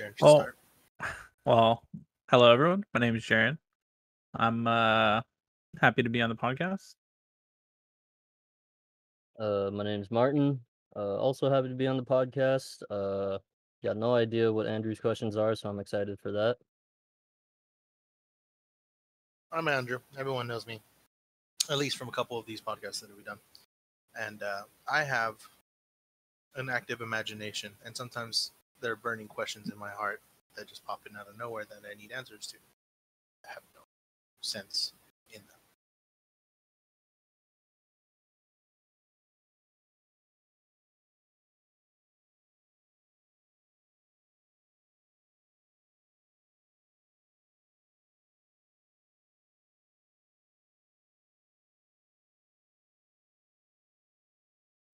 Jeren should Oh. start. Well, hello everyone. My name is Jeren. I'm uh happy to be on the podcast. Uh, my name's Martin. Uh, also happy to be on the podcast. Uh, got no idea what Andrew's questions are, so I'm excited for that. I'm Andrew. Everyone knows me, at least from a couple of these podcasts that we've done. And uh, I have an active imagination, and sometimes there are burning questions in my heart that just pop in out of nowhere that I need answers to. I have no sense in them.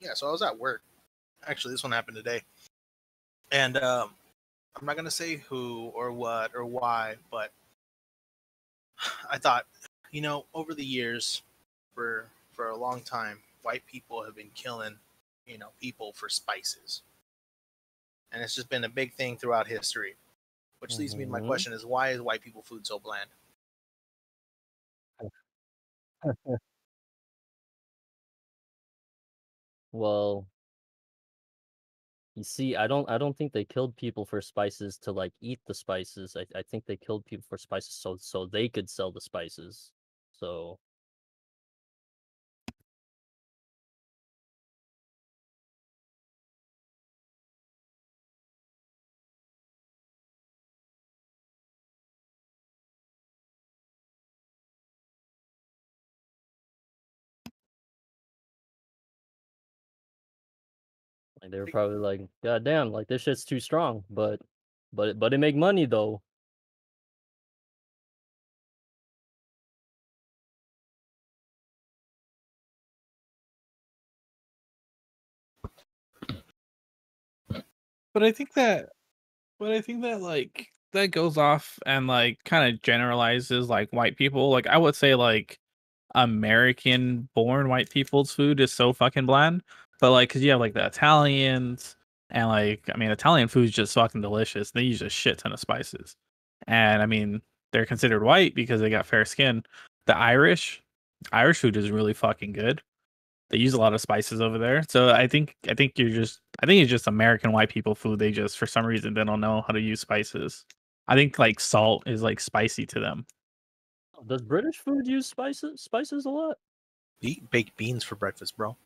Yeah, so I was at work. Actually, this one happened today. And um, I'm not going to say who or what or why, but I thought, you know, over the years, for for a long time, white people have been killing, you know, people for spices. And it's just been a big thing throughout history. Which leads me to my Mhm. question is why is white people food so bland? Well, you see, I don't, I don't think they killed people for spices to like eat the spices. I, I think they killed people for spices so so they could sell the spices. So like they were probably like, God damn, like this shit's too strong, but but but it make money though. But I think that but I think that like that goes off and like kind of generalizes like white people. Like I would say like American born white people's food is so fucking bland. But like cuz you have like the Italians and like I mean Italian food is just fucking delicious. They use a shit ton of spices. And I mean they're considered white because they got fair skin. The Irish Irish food is really fucking good. They use a lot of spices over there. So I think I think you're just I think it's just American white people food. They just for some reason they don't know how to use spices. I think like salt is like spicy to them. Does British food use spices spices a lot? Eat baked beans for breakfast, bro.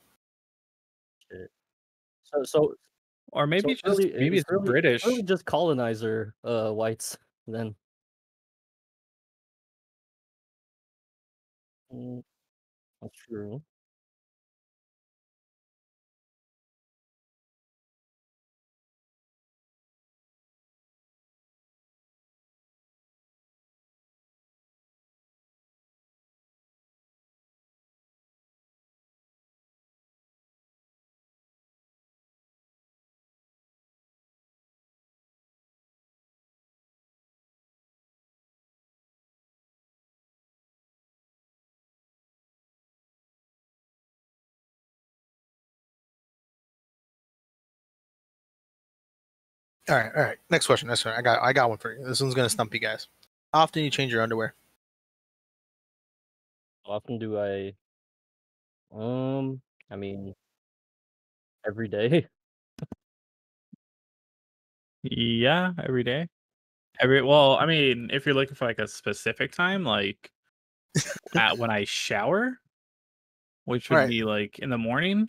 So so Or maybe So it's just really- maybe it's really- British. really just colonizer uh whites then. Mm, That's true. All right, all right. Next question. Next one. I got I got one for you. This one's gonna stump you guys. How often you change your underwear? How often do I um I mean every day. Yeah, every day. Every well, I mean, if you're looking for like a specific time, like at when I shower, which would Right. be like in the morning.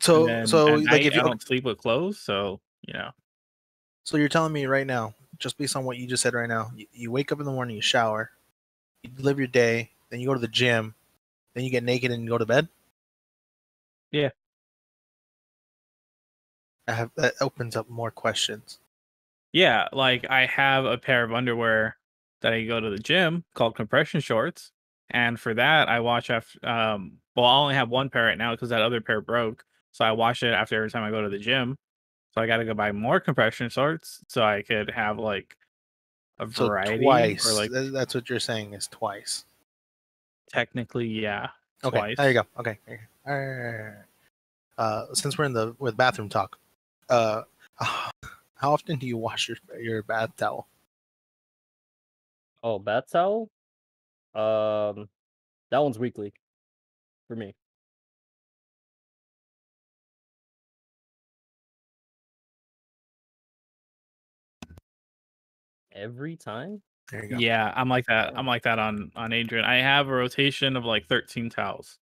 So then so like night, if you I don't sleep with clothes, so you know. So you're telling me right now, just based on what you just said right now, you, you wake up in the morning, you shower, you live your day, then you go to the gym, then you get naked and you go to bed. Yeah. I have that opens up more questions. Yeah, like I have a pair of underwear that I go to the gym called compression shorts, and for that I wash after. Um, well, I only have one pair right now because that other pair broke, so I wash it after every time I go to the gym. So I got to go buy more compression shorts so I could have like a So variety. twice. Or like that's what you're saying is twice. technically, yeah, Okay. twice. There you go. Okay. there you go. All right, all right, all right. Uh, since we're in the with bathroom talk, uh, How often do you wash your your bath towel? Oh, bath towel. Um, that one's weekly for me. Every time. There you go. Yeah, I'm like that. I'm like that on on Adrian. I have a rotation of like 13 towels.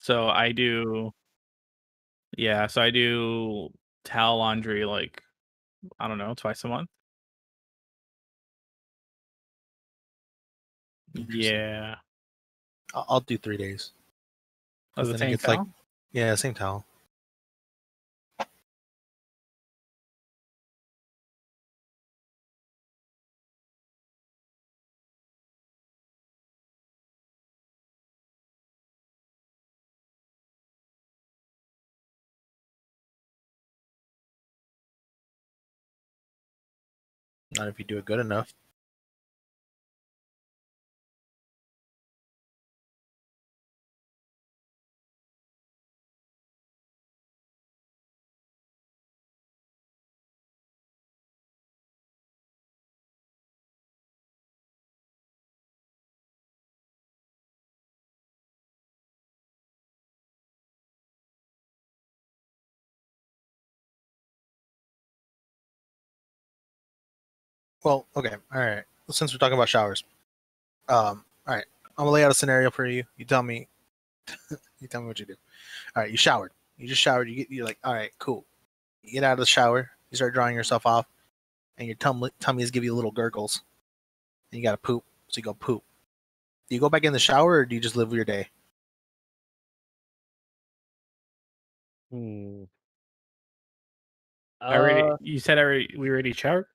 So I do Yeah, so I do towel laundry like I don't know, twice a month. Yeah. I'll, I'll do three days. As then a it tank like. Yeah, same towel. Not if you do it good enough. Well, okay, all right. Since we're talking about showers, um, all right, I'm gonna lay out a scenario for you. You tell me, you tell me what you do. All right, you showered. You just showered. You get, you're like, all right, cool. You get out of the shower. You start drying yourself off, and your tum- tummies give you little gurgles. And you gotta poop, so you go poop. Do you go back in the shower, or do you just live your day? Hmm. I already Uh, you said I already we already showered?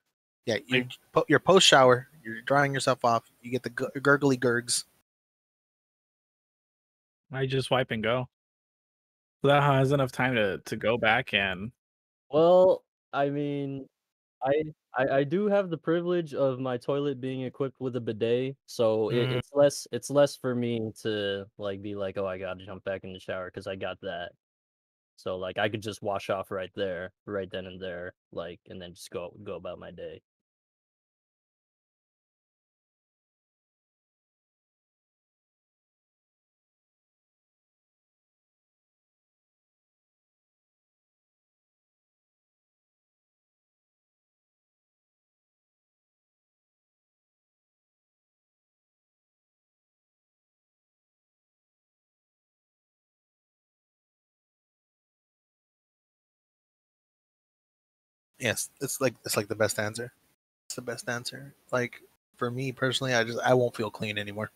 Yeah, you put your post shower. You're drying yourself off. You get the gurgly gurgs. I just wipe and go. That has enough time to to go back and Well, I mean, I, I I do have the privilege of my toilet being equipped with a bidet, so it, Mm. it's less it's less for me to like be like, oh, I gotta jump back in the shower because I got that. So like I could just wash off right there, right then and there, like, and then just go go about my day. Yes, it's like it's like the best answer. It's the best answer. Like for me personally, I just I won't feel clean anymore.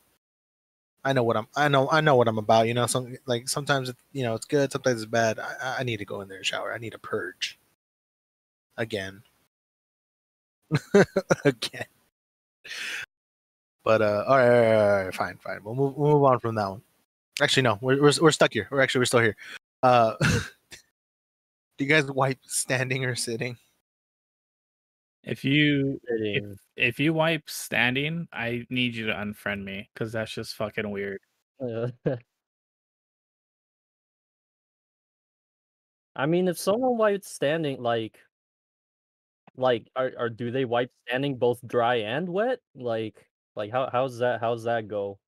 I know what I'm. I know. I know what I'm about. You know, some like sometimes it, you know it's good. Sometimes it's bad. I, I- need to go in there and shower. I need a purge. Again. Again. But uh, all right, all right, all right, fine, fine. We'll move, we'll move on from that one. Actually, no, we're we're, we're stuck here. We're actually we're still here. Uh, do you guys wipe standing or sitting? If you if, Sitting. if you wipe standing, I need you to unfriend me because that's just fucking weird. Uh, I mean, if someone wipes standing, like, like, are, are do they wipe standing both dry and wet? Like, like how how's that? How's that go?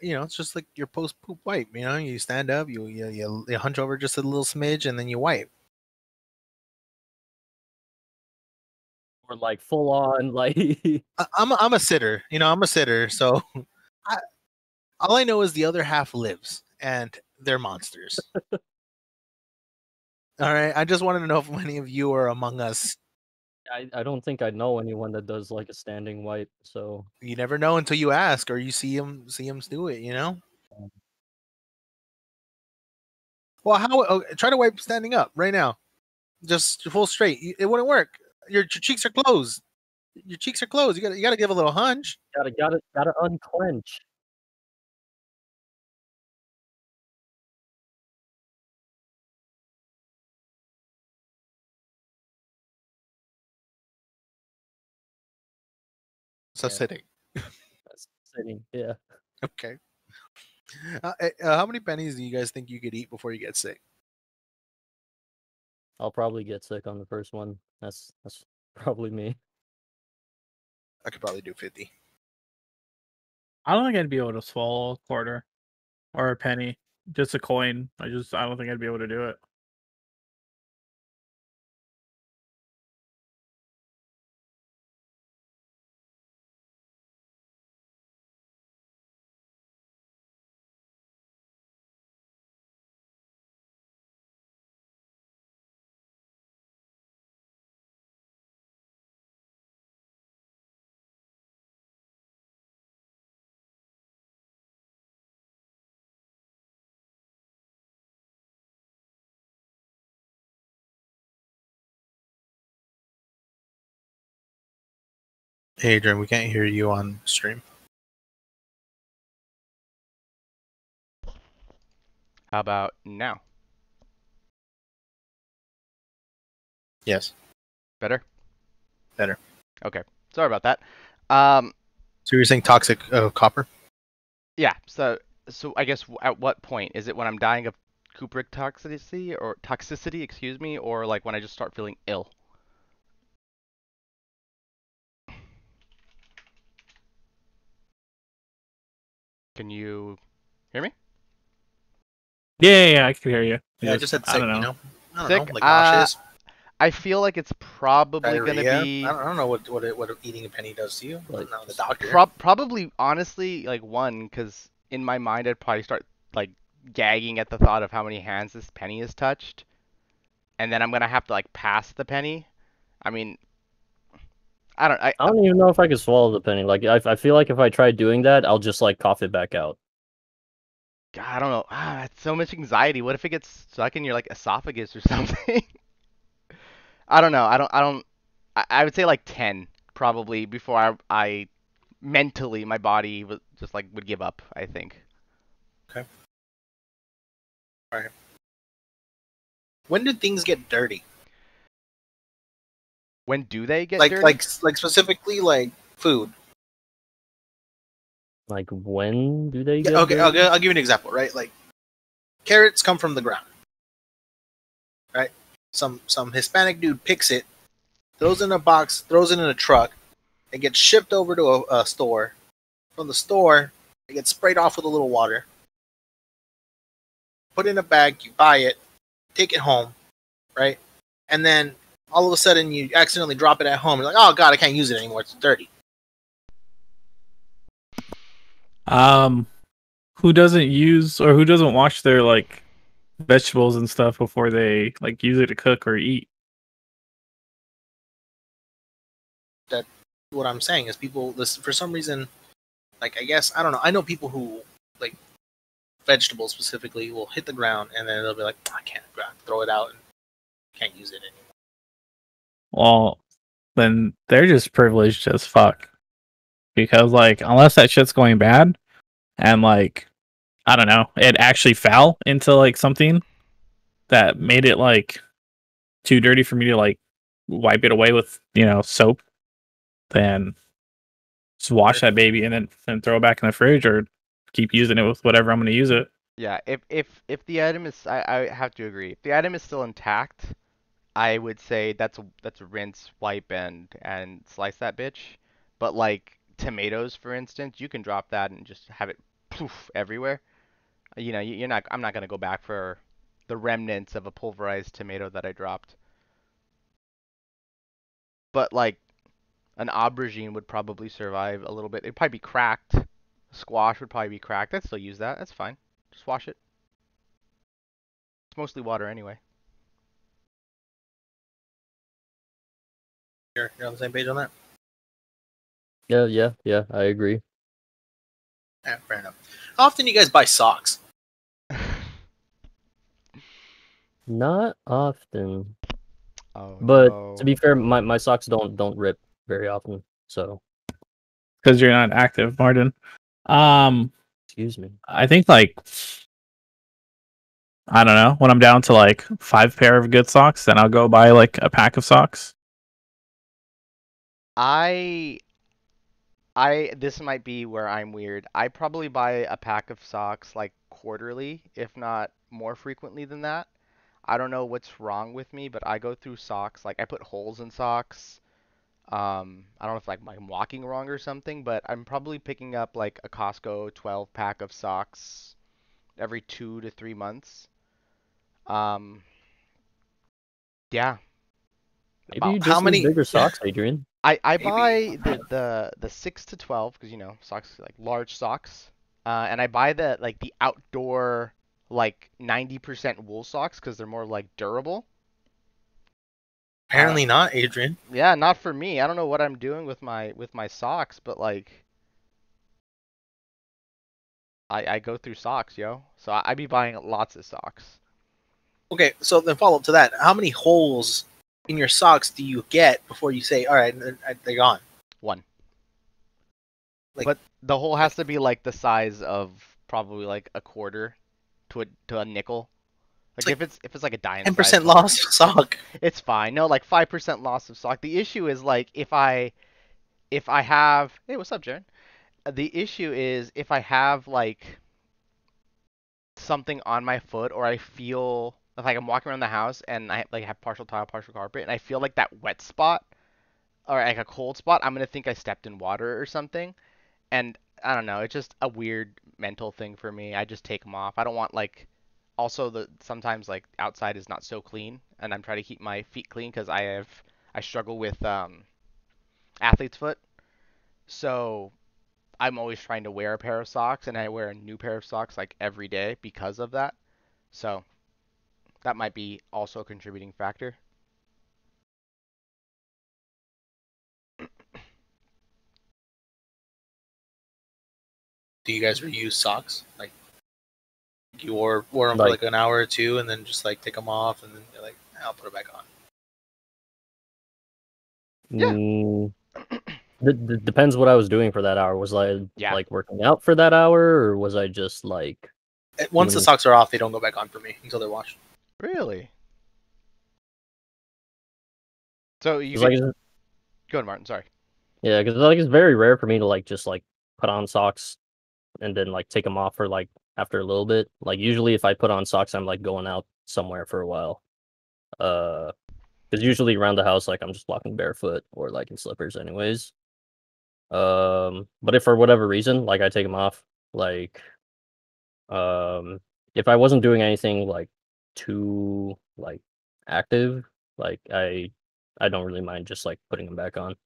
you know, it's just like your post poop wipe. You know, you stand up, you, you you you hunch over just a little smidge, and then you wipe. Or like full on, like, I, I'm a, I'm a sitter. You know, I'm a sitter. So, I, all I know is the other half lives, and they're monsters. all right, I just wanted to know if any of you are among us. I I don't think I know anyone that does like a standing wipe. So You never know until you ask or you see them see them do it. You know. Um well, how? Oh, try to wipe standing up right now, just full straight. It wouldn't work. Your, your cheeks are closed. Your cheeks are closed. You got you got to give a little hunch. gotta gotta gotta unclench. So Yeah. sitting. That's sitting. Yeah. Okay. Uh, eh, uh, how many pennies do you guys think you could eat before you get sick? I'll probably get sick on the first one. That's that's probably me. I could probably do 50. I don't think I'd be able to swallow a quarter or a penny, just a coin. I just I don't think I'd be able to do it. Hey, Adrian, we can't hear you on stream. How about now? Yes. Better? Better. Okay. Sorry about that. Um, So you're saying toxic uh, copper? yeah. So, so I guess at what point is it when I'm dying of cupric toxicity or toxicity, excuse me, or like when I just start feeling ill? Can you hear me? Yeah, yeah, yeah I can hear you. Yeah, I Yes, just said I don't know. you know? I don't Sick? know, like Uh, I feel like it's probably gonna be I, don't, I don't know what what what eating a penny does to you. Like, I'm the doctor. Prob- probably, honestly, like one, because in my mind, I'd probably start like gagging at the thought of how many hands this penny has touched, and then I'm gonna have to like pass the penny. I mean, I don't. I, I don't even know if I could swallow the penny. Like I, I feel like if I try doing that, I'll just like cough it back out. God, I don't know. Ah, it's so much anxiety. What if it gets stuck in your like esophagus or something? I don't know. I don't. I don't. I, I would say like ten probably before I, I mentally my body was just like would give up. I think. Okay. All right. When did things get dirty? When do they get like dirty? like like specifically like food. Like when do they Yeah, get? okay, I'll, I'll give you an example, right? Like carrots come from the ground, right? Some some Hispanic dude picks it, throws it in a box, throws it in a truck, it gets shipped over to a, a store. From the store, it gets sprayed off with a little water. Put in a bag, you buy it, take it home, right? And then all of a sudden you accidentally drop it at home. You're like, oh god, I can't use it anymore. It's dirty. Um, who doesn't use or who doesn't wash their like vegetables and stuff before they like use it to cook or eat? That what I'm saying is people this for some reason like I guess I don't know I know people who like vegetables specifically will hit the ground and then they'll be like I can't throw it out and can't use it anymore. Well, then they're just privileged as fuck. Because like unless that shit's going bad and like I don't know, it actually fell into like something that made it like too dirty for me to like wipe it away with, you know, soap, then just wash that baby and then then throw it back in the fridge or keep using it with whatever I'm gonna use it. Yeah, if if if the item is, I, I have to agree. If the item is still intact, I would say that's a that's rinse, wipe, and and slice that bitch. But like tomatoes, for instance, you can drop that and just have it poof everywhere. You know, you're not. I'm not gonna go back for the remnants of a pulverized tomato that I dropped. But like an aubergine would probably survive a little bit. It'd probably be cracked. Squash would probably be cracked. I'd still use that. That's fine. Just wash it. It's mostly water anyway. You're, you're on the same page on that. Yeah, yeah, yeah. I agree. Yeah, fair enough. How often do you guys buy socks? Not often, Oh but no. to be fair, my, my socks don't don't rip very often. So Because you're not active, Martin. Um excuse me. I think like I don't know. When I'm down to like five pair of good socks, then I'll go buy like a pack of socks. I I this might be where I'm weird. I probably buy a pack of socks like quarterly, if not more frequently than that. I don't know what's wrong with me, but I go through socks. Like I put holes in socks. Um, I don't know if like I'm walking wrong or something, but I'm probably picking up like a Costco 12 pack of socks every two to three months. Um, yeah, Maybe About you how many- bigger socks, Adrian. I I Maybe. buy the the the six to twelve because you know socks like large socks, uh, and I buy the like the outdoor like ninety percent wool socks because they're more like durable. Apparently not, Adrian. Yeah, not for me. I don't know what I'm doing with my with my socks, but like I I go through socks, yo. So I, I be buying lots of socks. Okay, so then follow up to that. How many holes in your socks do you get before you say, "All right, they're, they're gone"? One. Like- but the hole has to be like the size of probably like a quarter to a to a nickel. Like, like if it's if it's like a dime Ten percent loss of sock. It's fine. No, like five percent loss of sock. The issue is like if I if I have hey, what's up, Jared? The issue is if I have like something on my foot or I feel if like I'm walking around the house and I like have partial tile, partial carpet, and I feel like that wet spot or like a cold spot, I'm gonna think I stepped in water or something. And I don't know, it's just a weird mental thing for me. I just take them off. I don't want like also the sometimes like outside is not so clean and I'm trying to keep my feet clean because I have I struggle with um athlete's foot. So I'm always trying to wear a pair of socks and I wear a new pair of socks like every day because of that. So that might be also a contributing factor. Do you guys reuse socks? Like you wore wore them for Like- like an hour or two, and then just like take them off, and then you're like, "I'll put it back on." Yeah. Mm, d- d- depends what I was doing for that hour. Was I Yeah. like working out for that hour, or was I just like? Once the socks are off, they don't go back on for me until they're washed. Really? So you like, go ahead, Martin. Sorry. yeah, because like it's very rare for me to like just like put on socks and then like take them off for like after a little bit. Like usually, if I put on socks, I'm like going out somewhere for a while. Uh, because usually around the house, like I'm just walking barefoot or like in slippers, anyways. Um, but if for whatever reason, like I take them off, like, um, if I wasn't doing anything like too like active, like I, I don't really mind just like putting them back on.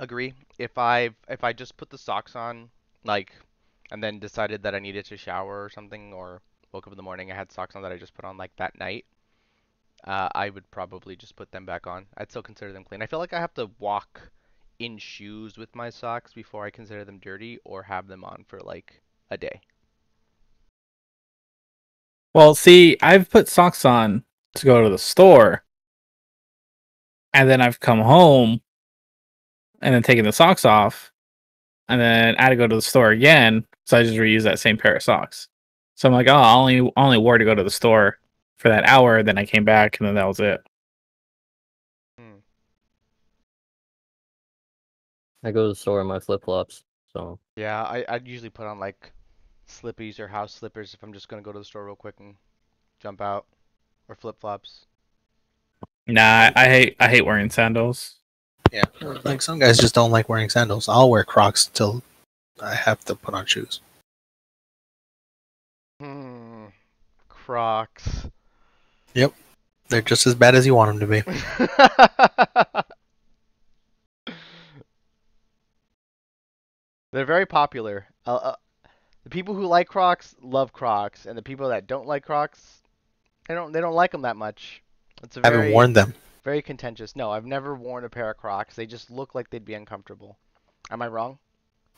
Agree. If I if I just put the socks on, like, and then decided that I needed to shower or something, or woke up in the morning, I had socks on that I just put on like that night, uh, I would probably just put them back on. I'd still consider them clean. I feel like I have to walk in shoes with my socks before I consider them dirty or have them on for like a day. Well, see, I've put socks on to go to the store, and then I've come home, and then taken the socks off, and then I had to go to the store again, so I just reuse that same pair of socks. So I'm like, oh, I only only wore to go to the store for that hour. Then I came back, and then that was it. Hmm. I go to the store in my flip flops. So Yeah, I I'd usually put on like slippies or house slippers if I'm just gonna go to the store real quick and jump out, or flip flops. Nah, I, I hate I hate wearing sandals. Yeah, like some guys just don't like wearing sandals. I'll wear Crocs till I have to put on shoes. Hmm. Crocs. Yep, they're just as bad as you want them to be. They're very popular. Uh, uh, the people who like Crocs love Crocs, and the people that don't like Crocs, they don't they don't like them that much. It's a I very haven't worn them. very contentious. No, I've never worn a pair of Crocs. They just look like they'd be uncomfortable. Am I wrong?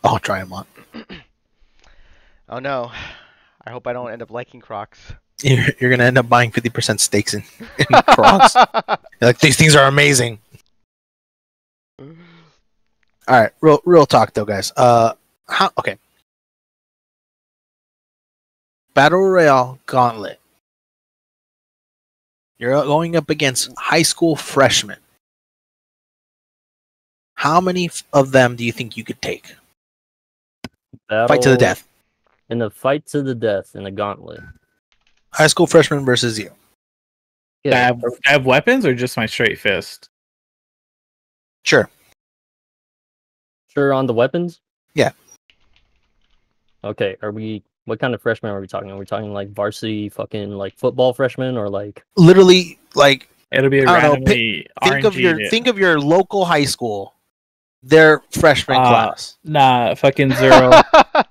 I'll try them on. Oh no. I hope I don't end up liking Crocs. You're, you're gonna end up buying fifty percent stakes in, in Crocs. Like these things are amazing. All right, real real talk though, guys. Uh, how okay? Battle Royale Gauntlet. You're going up against high school freshmen. How many of them do you think you could take? Fight to the death. in a fight to the death in a gauntlet. High school freshman versus you. Do I have, I have weapons or just my straight fist? Sure. Sure on the weapons? Yeah. Okay, are we what kind of freshmen are we talking? Are we talking like varsity fucking like football freshmen or like Literally, like It'll be a I don't know, randomly think of your RNG'd it. think of your local high school, their freshman Uh, class. Nah, fucking zero,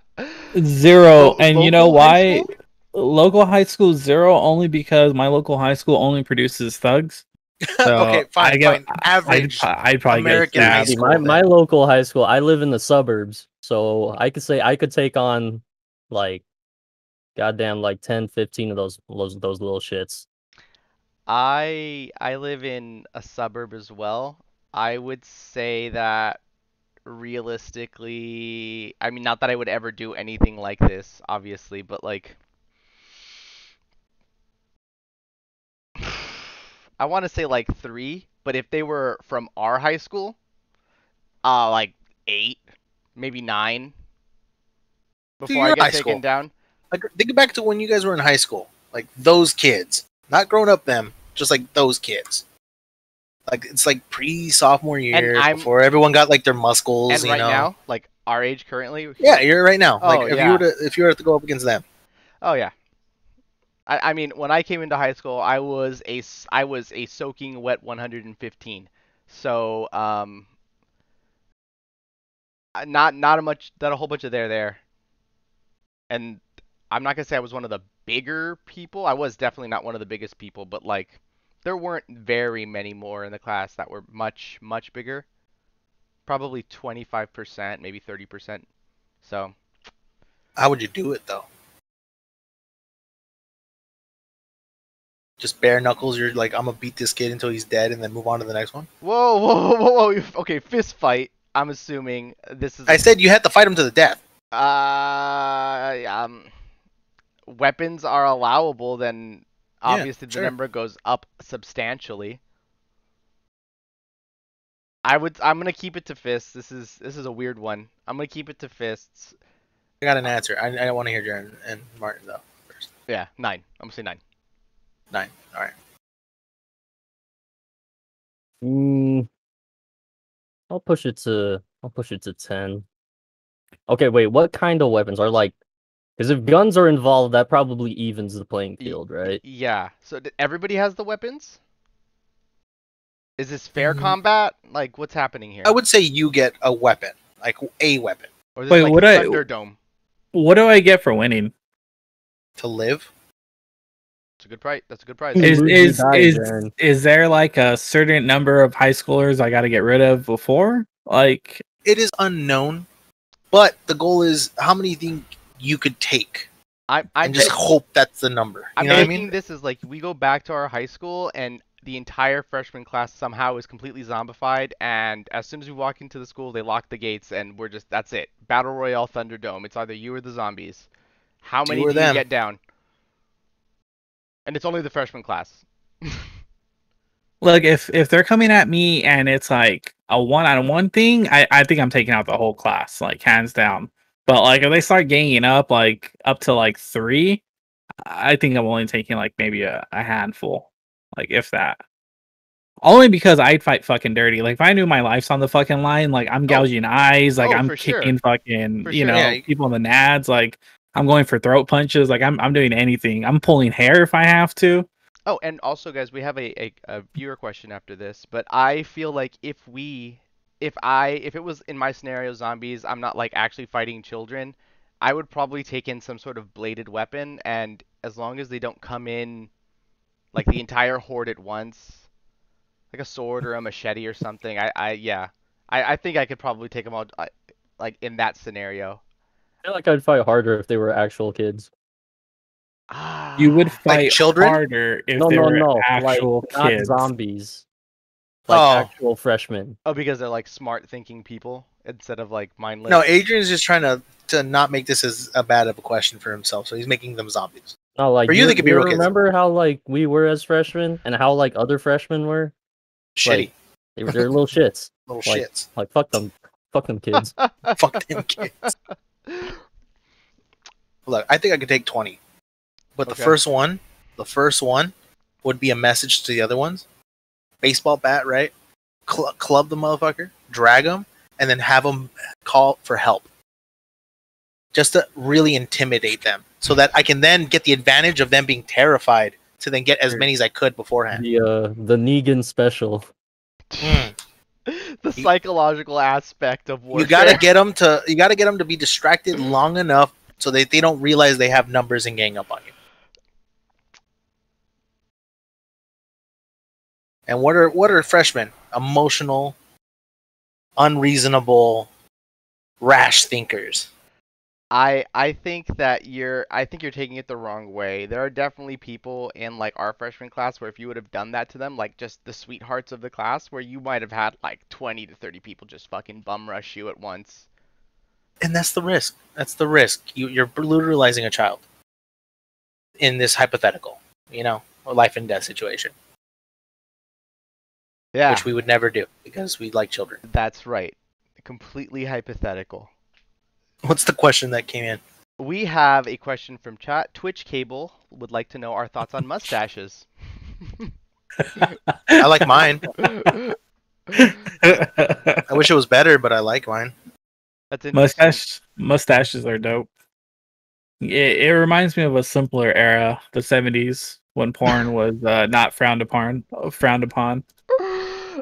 zero. Lo- and you know local high why? school? Local high school zero only because my local high school only produces thugs. So okay, fine, I get- fine. Average. I'd, I'd probably American get high school my, then. my local high school, I live in the suburbs, so I could say I could take on like goddamn like 10, 15 of those those those little shits. I I live in a suburb as well. I would say that realistically, I mean, not that I would ever do anything like this, obviously, but like, I want to say like three, but if they were from our high school, uh, like eight, maybe nine, before I get high taken school. down. Like think back to when you guys were in high school. Like those kids, not grown up them, just like those kids. Like it's like pre sophomore year before everyone got like their muscles. And you right know. now, like our age currently, yeah, you're right now. Oh, like if yeah. you were to if you were to go up against them, Oh yeah. I, I mean, when I came into high school, I was a I was a soaking wet 115. So um, not not a much not a whole bunch of there there. And I'm not gonna say I was one of the bigger people. I was definitely not one of the biggest people, but like there weren't very many more in the class that were much much bigger. Probably 25%, maybe 30%. So how would you do it though? Just bare knuckles. You're like, I'm gonna beat this kid until he's dead, and then move on to the next one. Whoa, whoa, whoa, whoa, whoa. Okay, fist fight. I'm assuming this is. I said you had to fight him to the death. Uh, um, weapons are allowable, then Yeah, obviously the number goes up substantially. I would. I'm gonna keep it to fists. This is this is a weird one. I'm gonna keep it to fists. I got an answer. I, I want to hear Jeren and Martin though first. Yeah, nine. I'm gonna say nine. Nine. All right. Mm, I'll push it to I'll push it to 10. Okay, wait, what kind of weapons are like because if guns are involved, that probably evens the playing field, right? Yeah. So everybody has the weapons. Is this fair Mhm. combat? Like, what's happening here? I would say you get a weapon, like a weapon, Or this Wait, like would I- Thunderdome? What do I get for winning? to live. It's a good price. That's a good price. You Is is is, is there like a certain number of high schoolers I got to get rid of before? Like, It is unknown, but the goal is how many think you could take, I, I'm and just hope that's the number. You I'm know what I mean? this is like we go back to our high school and the entire freshman class somehow is completely zombified and as soon as we walk into the school they lock the gates and we're just that's it. Battle Royale Thunderdome. It's either you or the zombies. How You many or do you them. get down? And it's only the freshman class. look if if they're coming at me and it's like a one on one thing, I I think I'm taking out the whole class, like hands down. But like if they start ganging up, like up to like three, I think I'm only taking like maybe a, a handful, like if that. Only because I'd fight fucking dirty. Like if I knew my life's on the fucking line, like I'm oh. gouging eyes, like Oh, I'm for sure. kicking fucking, For you sure. know, Yeah, you- people in the nads. Like I'm going for throat punches. Like I'm I'm doing anything. I'm pulling hair if I have to. Oh, and also, guys, we have a, a, a viewer question after this, but I feel like if we, if I, if it was in my scenario, zombies, I'm not like actually fighting children, I would probably take in some sort of bladed weapon, and as long as they don't come in, like the entire horde at once, like a sword or a machete or something, I, I, yeah, I, I think I could probably take them all, I, like in that scenario. I feel like I'd fight harder if they were actual kids. You would Ah, fight children? harder if no, they no, were no, actual like not zombies. Like Oh. actual freshmen. Oh, because they're like smart thinking people instead of like mindless. No, Adrian's just trying to to not make this as a bad of a question for himself, so he's making them zombies. No, like For you, they could be real kids. remember how like we were as freshmen and how like other freshmen were? Shitty They were they're little shits. little like- shits. Like fuck them. Fuck them kids. Fuck them kids. Look, I think I could take twenty, but the Okay. first one, the first one, would be a message to the other ones. Baseball bat, right? Cl- club the motherfucker, drag him, and then have them call for help. Just to really intimidate them, so that I can then get the advantage of them being terrified to then get as many as I could beforehand. The uh the Negan special. Mm. psychological aspect of warfare. You gotta get them to you gotta get them to be distracted long enough so that they don't realize they have numbers and gang up on you. And what are what are freshmen? Emotional, unreasonable, rash thinkers. I I think that you're I think you're taking it the wrong way. There are definitely people in like our freshman class where if you would have done that to them, like just the sweethearts of the class, where you might have had like 20 to 30 people just fucking bum rush you at once. And that's the risk. That's the risk. You, you're brutalizing a child in this hypothetical, you know, or life and death situation, Yeah, which we would never do because we like children. that's right. Completely hypothetical. What's the question that came in? We have a question from chat. Twitch Cable would like to know our thoughts on mustaches. I like mine. I wish it was better, but I like mine. That's interesting. Mustache mustaches are dope. It, it reminds me of a simpler era, the '70s, when porn was uh, not frowned upon. Frowned upon.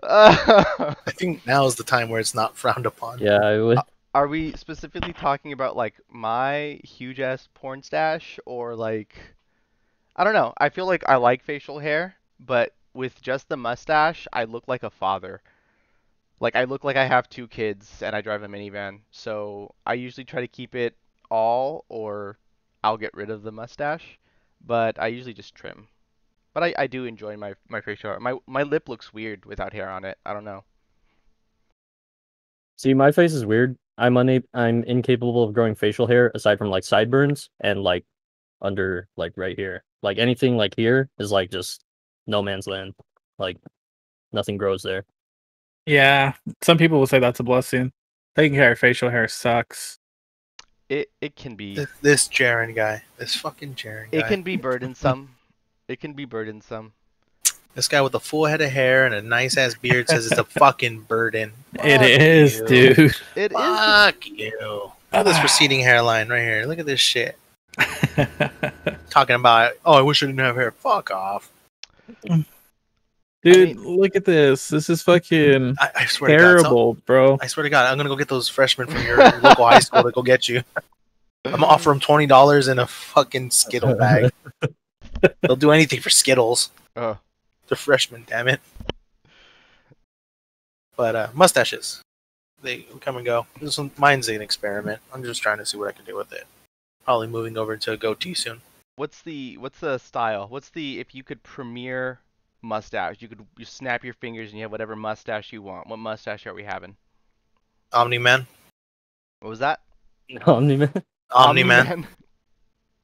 I think now is the time where it's not frowned upon. Yeah, I would. Are we specifically talking about like my huge ass porn stash or like I don't know. I feel like I like facial hair, but with just the mustache, I look like a father. Like I look like I have two kids and I drive a minivan. So I usually try to keep it all or I'll get rid of the mustache, but I usually just trim. But I, I do enjoy my my facial hair. My my lip looks weird without hair on it. I don't know. See, my face is weird. I'm unable. I'm incapable of growing facial hair aside from like sideburns and like under like right here. Like anything like here is like just no man's land. Like nothing grows there. Yeah, some people will say that's a blessing. Taking care of facial hair sucks. It it can be This, this Jeren guy, this fucking Jeren guy, It can be burdensome. It can be burdensome. This guy with a full head of hair and a nice ass beard says it's a fucking burden. It Fuck is, you. dude. It is. Fuck you. Look at this ah. receding hairline right here. Look at this shit. Talking about, oh, I wish I didn't have hair. Fuck off. Dude, mean- look at this. This is fucking I, I swear to God. so- terrible, bro. I swear to God, I'm gonna go get those freshmen from your local high school to go get you. I'm gonna offer them twenty dollars in a fucking Skittle bag. They'll do anything for Skittles. Oh. They're freshmen, damn it. But uh, mustaches, they come and go. This one, mine's an experiment. I'm just trying to see what I can do with it. Probably moving over to a goatee soon. What's the what's the style? What's the if you could premiere mustache, you could you snap your fingers and you have whatever mustache you want. What mustache are we having? Omni Man, What was that? Omni man. Omni Man Omni-Man.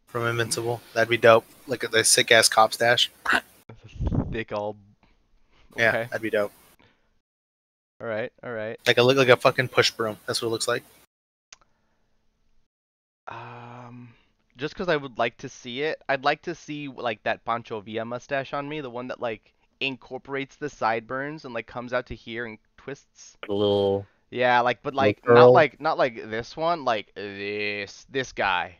from Invincible. That'd be dope. Look at the sick ass cop stash. Thick all. Yeah, that'd be dope. All right. All right. Like a look like a fucking push broom. That's what it looks like. Um, just because I would like to see it, I'd like to see like that Pancho Villa mustache on me, the one that like incorporates the sideburns and like comes out to here and twists. A little. Yeah, like but like not like not like this one, like this this guy.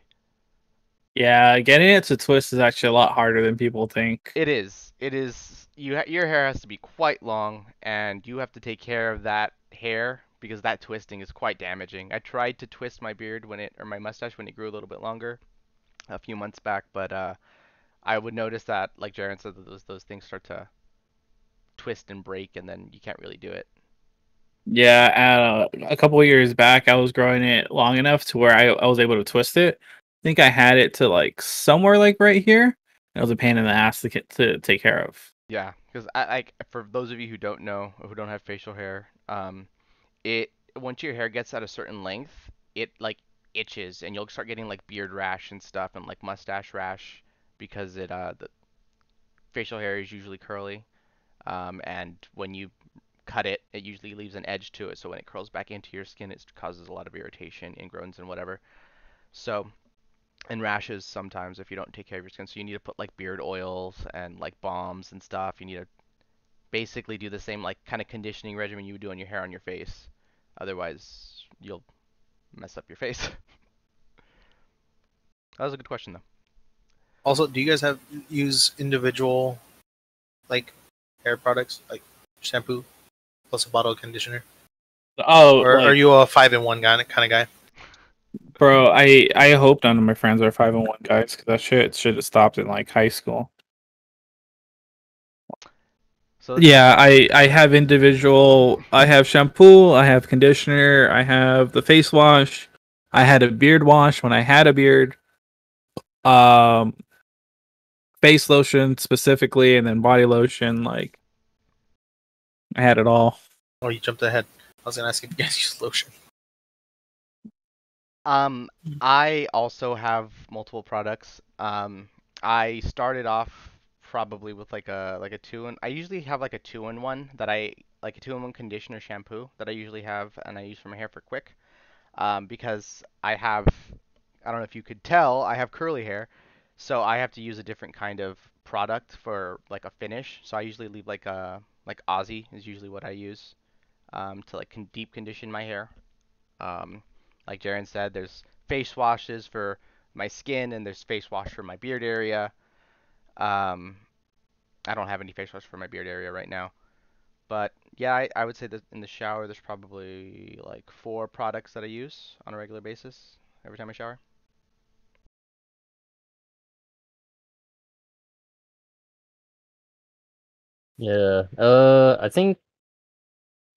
Yeah, getting it to twist is actually a lot harder than people think. It is. It is. You ha your hair has to be quite long, and you have to take care of that hair because that twisting is quite damaging. I tried to twist my beard when it or my mustache when it grew a little bit longer a few months back, but uh, I would notice that, like Jeren said, that those those things start to twist and break, and then you can't really do it. Yeah, uh, a couple of years back, I was growing it long enough to where I, I was able to twist it. Think I had it to like somewhere like right here. It was a pain in the ass to get to take care of. Yeah, because I like for those of you who don't know or who don't have facial hair, um, it once your hair gets at a certain length, it like itches and you'll start getting like beard rash and stuff and like mustache rash because it uh the facial hair is usually curly, um, and when you cut it, it usually leaves an edge to it, so when it curls back into your skin, it causes a lot of irritation, ingrowns, and whatever. So and rashes sometimes if you don't take care of your skin. So you need to put like beard oils and like balms and stuff. You need to basically do the same like kind of conditioning regimen you would do on your hair on your face. Otherwise, you'll mess up your face. that was a good question though. Also, do you guys have use individual like hair products like shampoo plus a bottle of conditioner, Oh, or like, are you a five in one guy kind of guy? Bro? I I hope none of my friends are five and one guys because that shit should have stopped in like high school. So Yeah, I I have individual. I have shampoo. I have conditioner. I have the face wash. I had a beard wash when I had a beard. Um, face lotion specifically, and then body lotion. Like, I had it all. Oh, you jumped ahead. I was gonna ask if you guys use lotion. Um, Mm. I also have multiple products. Um, I started off probably with like a like a two in. I usually have like a two in one that I like a two in one conditioner shampoo that I usually have and I use for my hair for quick. Um, because I have, I don't know if you could tell, I have curly hair, so I have to use a different kind of product for like a finish. So I usually leave like a like Aussie is usually what I use, um, to like con deep condition my hair. Um, like Jeren said, there's face washes for my skin and there's face wash for my beard area. Um, I don't have any face wash for my beard area right now. But yeah, I, I would say that in the shower there's probably like four products that I use on a regular basis every time I shower. Yeah. Uh, I think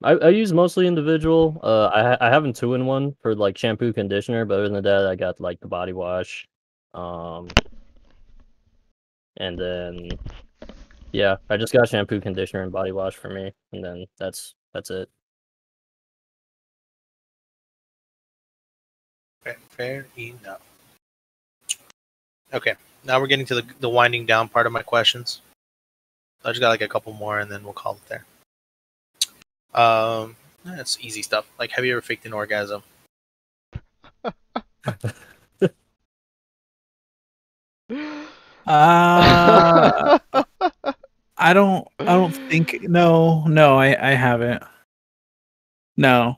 I, I use mostly individual. Uh, I I have a two in one for like shampoo conditioner, but other than that, I got like the body wash. Um, and then yeah, I just got shampoo, conditioner, and body wash for me, and then that's that's it. Fair enough. Okay, now we're getting to the, the winding down part of my questions. I just got like a couple more, and then we'll call it there. Um, that's easy stuff. Like, have you ever faked an orgasm? Uh, I don't. I don't think. No, no, I I haven't. No.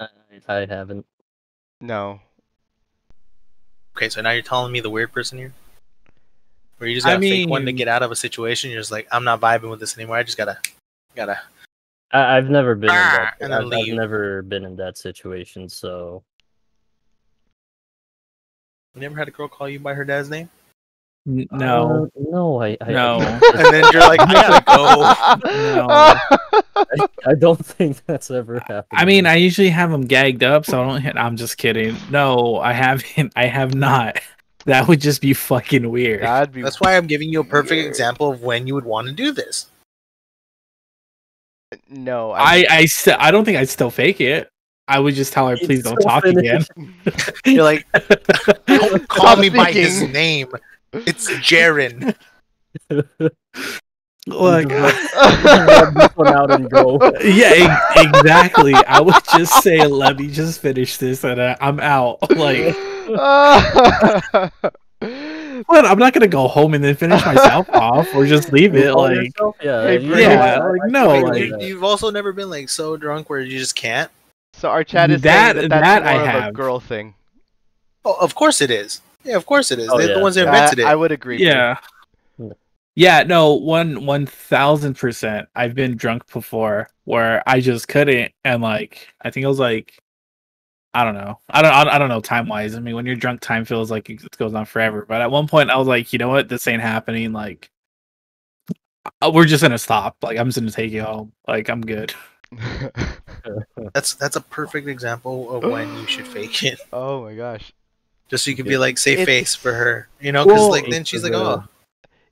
I, I haven't. no. Okay, so now you're telling me the weird person here, where you just I gotta fake one to get out of a situation. You're just like, I'm not vibing with this anymore. I just gotta, gotta. I, I've never been in Ah, that. and I've, I've never been in that situation, so You never had a girl call you by her dad's name, No. Uh, no, I, I No. and then you're like, I gotta go. No. I, I don't think that's ever happened. I mean, I usually have them gagged up, so I don't. hit- I'm just kidding. No, I haven't. I have not. That would just be fucking weird. Be That's why I'm giving you a perfect weird. example of when you would want to do this. No. I I still. I don't think I'd still fake it. I would just tell her, It's please don't so talk again. You're like, don't call Stop me by his thinking. name. It's Jeren. Like, Grab this one out and go. yeah, e- exactly. I would just say, let me just finish this, and uh, I'm out. Like, what? I'm not gonna go home and then finish myself off, or just leave it. Like, yourself? yeah, Hey, yeah, I- like no, Wait, like you, you've also never been like so drunk where you just can't. so our chat is That- saying that that's that I more of a have. girl thing. Oh, of course it is. Yeah, of course it is. Oh, They're yeah. the ones that I, invented it. I would agree. Yeah, Yeah. yeah. No, one one thousand percent. I've been drunk before where I just couldn't, and like, I think it was like. I don't know. I don't. I don't know time wise. I mean, when you're drunk, time feels like it goes on forever. But at one point, I was like, you know what? This ain't happening. Like, uh, we're just gonna stop. Like, I'm just gonna take you home. Like, I'm good. That's that's a perfect example of when you should fake it, oh my gosh. just so you can be like safe face for her. You know, because Well, like then she's like, oh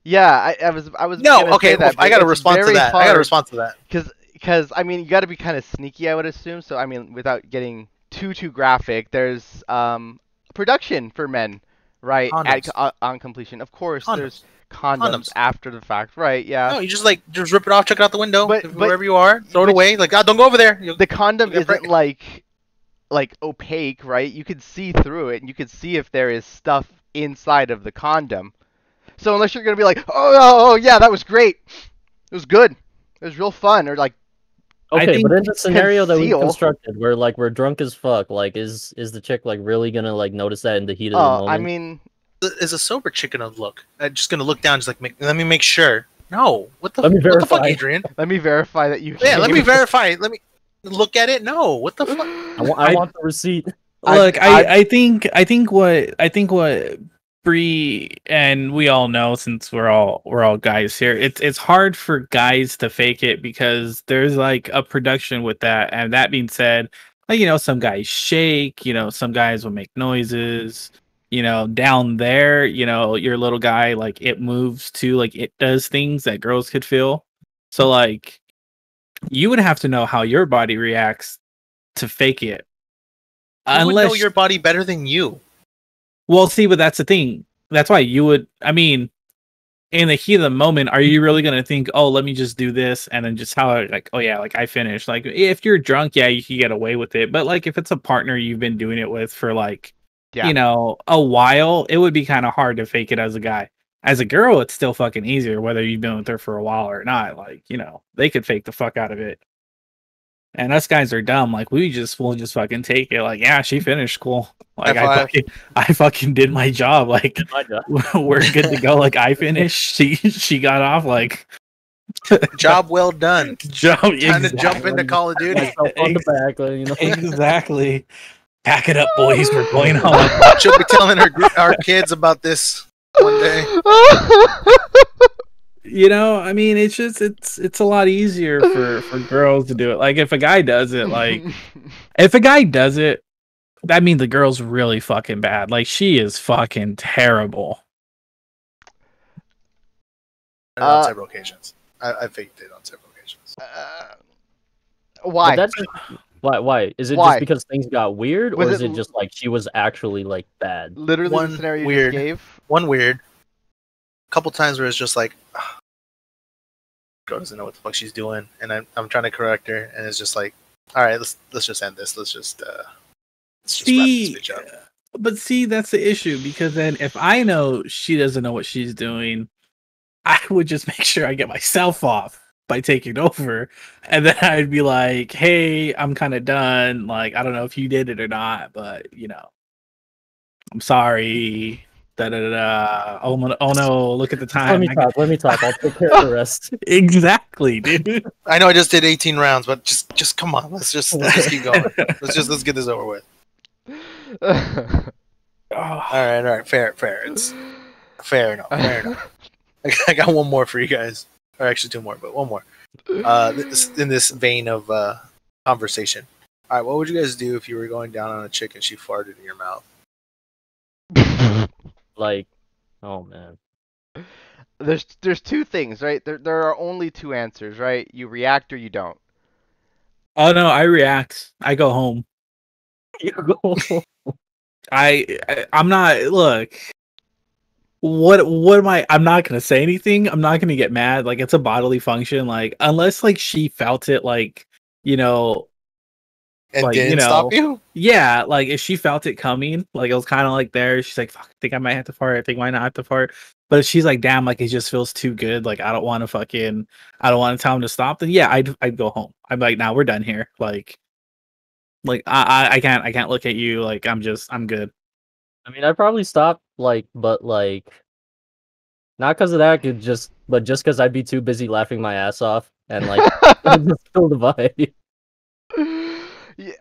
Yeah, I, I was I was no, okay, say that, I gotta it's respond to very that. I gotta hard respond to that. Because, because I mean, you got to be kind of sneaky, I would assume. So, I mean, without getting too too graphic, there's um production for men, right? At, Condoms. on, on completion, of course. Condoms. There's condoms, Condoms. after the fact, right? Yeah. No, you just like just rip it off, chuck it out the window, But- but- wherever you are, throw it away. Like, God, don't go over there. You'll- the condom isn't pregnant. like like opaque, right? You could see through it, and you could see if there is stuff inside of the condom. So unless you're gonna be like, oh, oh, oh yeah, that was great, it was good, it was real fun, or like, I Okay, but in the scenario that we constructed, where like we're drunk as fuck, like is is the chick like really gonna like notice that in the heat of the oh, moment? I mean, Is a sober chick gonna look? I'm just gonna look down, just like, make, let me make sure. No, what the, Let me what the fuck, verify. Adrian? let me verify that you. Yeah, let me verify. it. Let me look at it. No, what the fuck? I, I I- want the receipt. I- Look, I- I, I think I think what I think what Bree and we all know since we're all we're all guys here, it's it's hard for guys to fake it because there's like a production with that. And that being said, like you know, some guys shake, you know, some guys will make noises. You know, down there, you know, your little guy, like it moves too, like it does things that girls could feel. So like you would have to know how your body reacts to fake it. Who would know your body better than you? Well, see, but that's the thing. That's why you would. I mean, in the heat of the moment, are you really gonna think, "Oh, let me just do this," and then just how, like, "Oh yeah, like I finished." Like, if you're drunk, yeah, you can get away with it. But like, if it's a partner you've been doing it with for like, Yeah. you know, a while, it would be kind of hard to fake it as a guy. As a girl, it's still fucking easier, whether you've been with her for a while or not. Like, you know, they could fake the fuck out of it. And us guys are dumb. Like, we just will just fucking take it. Like, yeah, she finished. Cool. Like, I fucking, I fucking did my job. Like, My God. we're good to go. Like, I finished. She she got off. Like, Job well done. jump. Time to jump exactly. into Call of Duty. Myself on the back, you know. exactly. Pack it up, boys. We're going home. She'll be telling her our kids about this one day. You know i mean it's just it's it's a lot easier for for girls to do it like if a guy does it like if a guy does it that means the girl's really fucking bad like she is fucking terrible on Uh, several occasions. I, I faked it on several occasions. Uh, why? that's why. Why is it Why? just because things got weird, Was or is it it just like she was actually like bad? Literally one the scenario weird- you just gave. One weird. Couple times where it's just like, girl doesn't know what the fuck she's doing, and I'm I'm trying to correct her, and it's just like, all right, let's let's just end this. Let's just uh, let's see this bitch up. but see that's the issue because then if i know she doesn't know what she's doing i would just make sure i get myself off by taking over and then i'd be like hey i'm kind of done like i don't know if you did it or not but you know i'm sorry da da da da oh, no- oh no look at the time. Let time me talk. Let me talk. I'll take care of the rest. exactly dude I know I just did 18 rounds, but just just come on, let's just let's just keep going. Let's just let's get this over with. Oh, All right, all right, fair, fair. It's fair enough, fair enough. I got- I got one more for you guys, or actually two more, but one more. Uh, this, in this vein of uh, conversation. All right, what would you guys do if you were going down on a chick and she farted in your mouth? Like, oh man. there's there's two things, right? There there are only two answers, right? You react or you don't. oh no i react i go home You go. I, I I'm not look. What what am I? I'm not gonna say anything. I'm not gonna get mad. Like it's a bodily function. Like unless like she felt it. Like you know, And Like, you didn't stop know, you? yeah. Like if she felt it coming, like it was kind of like there. She's like, "Fuck, I think I might have to fart. I think I might not have to fart." But if she's like, "Damn, like it just feels too good. Like I don't want to fucking, I don't want to tell him to stop." Then yeah, I'd I'd go home. I'm like, "Now we're done here." Like, like I I, I can't I can't look at you. Like I'm just I'm good. I mean, I'd probably stop, like, but like, not because of that, could just, but just because I'd be too busy laughing my ass off and like just kill the vibe.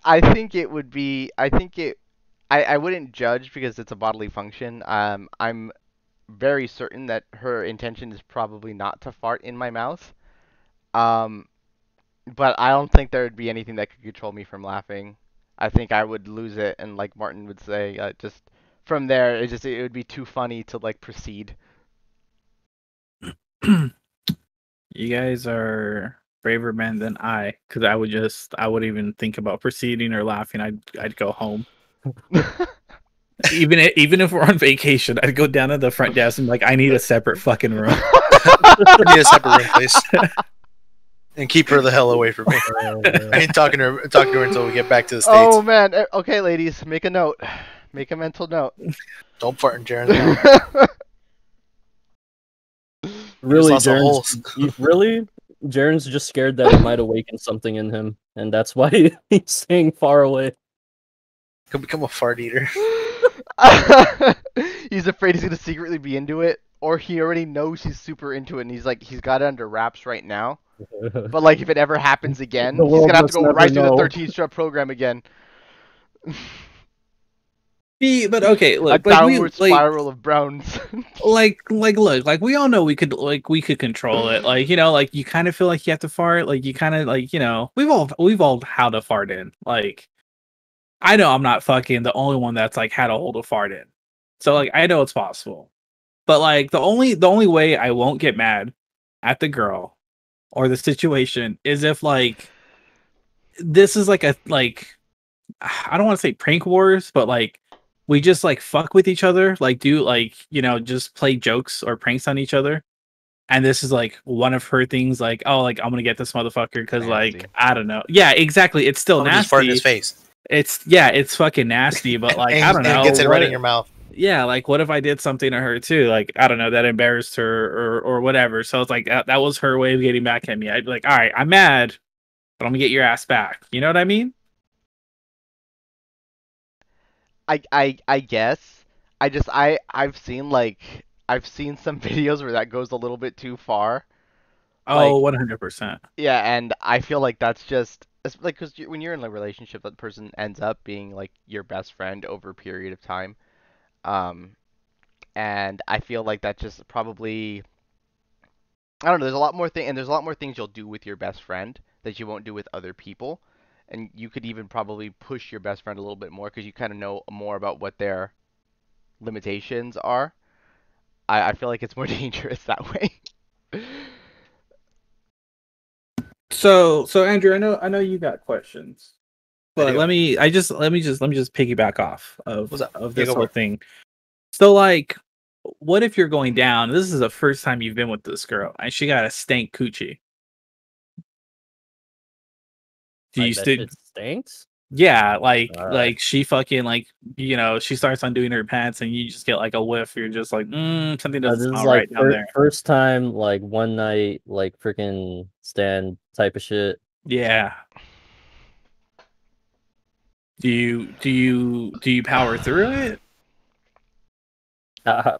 I think it would be. I think it. I, I wouldn't judge because it's a bodily function. Um, I'm very certain that her intention is probably not to fart in my mouth. Um, but I don't think there would be anything that could control me from laughing. I think I would lose it, and like Martin would say, uh, just from there, it just it would be too funny to like proceed. you guys are braver men than I, because I would just I wouldn't even think about proceeding or laughing. I'd I'd go home. Even i- even if we're on vacation, I'd go down to the front desk and be like, I need a separate fucking room. I need a separate room, please. and keep her the hell away from me. I ain't talking to her talking to her until we get back to the states. Oh man. eh, Okay, ladies, make a note. Make a mental note. Don't fart in Jeren's mouth. Really, lots Jeren's, you- really, Jeren's just scared that it might awaken something in him, and that's why he's staying far away. Could become a fart eater. he's afraid he's gonna secretly be into it, or he already knows he's super into it, and he's like he's got it under wraps right now. But like, if it ever happens again, he's gonna have to go never right through the know. 13 step program again. See, but okay, A look, like we downward like, spiral of browns. like like look like we all know we could like we could control it. Like you know like you kind of feel like you have to fart. Like you kind of like you know we've all we've all had a fart in. Like i know i'm not fucking the only one that's like had a hold of fart in. So like i know it's possible. But like the only the only way i won't get mad at the girl or the situation is if like this is like a like i don't want to say prank wars but like we just like fuck with each other, like do like you know just play jokes or pranks on each other. And this is like one of her things, like oh, like I'm gonna get this motherfucker because like I don't know, yeah, exactly. It's still Somebody just fart in nasty. his face. It's yeah, it's fucking nasty, but like and, I don't know. it gets it right if- in your mouth. yeah, like what if I did something to her too? Like I don't know, that embarrassed her or or whatever. So it's like that, that was her way of getting back at me. I'd be like, all right, I'm mad, but I'm gonna get your ass back. You know what I mean? I I I guess. I just I I've seen like I've seen some videos where that goes a little bit too far. Oh, 100 percent. Yeah, and I feel like that's just it's like because when you're in a relationship, that person ends up being like your best friend over a period of time. Um, and I feel like that just probably I don't know. There's a lot more thing, and there's a lot more things you'll do with your best friend that you won't do with other people. And you could even probably push your best friend a little bit more because you kind of know more about what their limitations are. I, I feel like it's more dangerous that way. So, so Andrew, I know, I know you got questions, but let me, I just, let me just, let me just piggyback off of of this go whole for thing. So, like, what if you're going down? This is the first time you've been with this girl, and she got a stank coochie. Do you still? stinks? Yeah, like, Alright. like she fucking like, you know, she starts undoing her pants, and you just get like a whiff. You're just like, mm, something Uh, doesn't this is like right down there. first time, like one night, like freaking stand type of shit. Yeah. Do you do you do you power through it? How, how,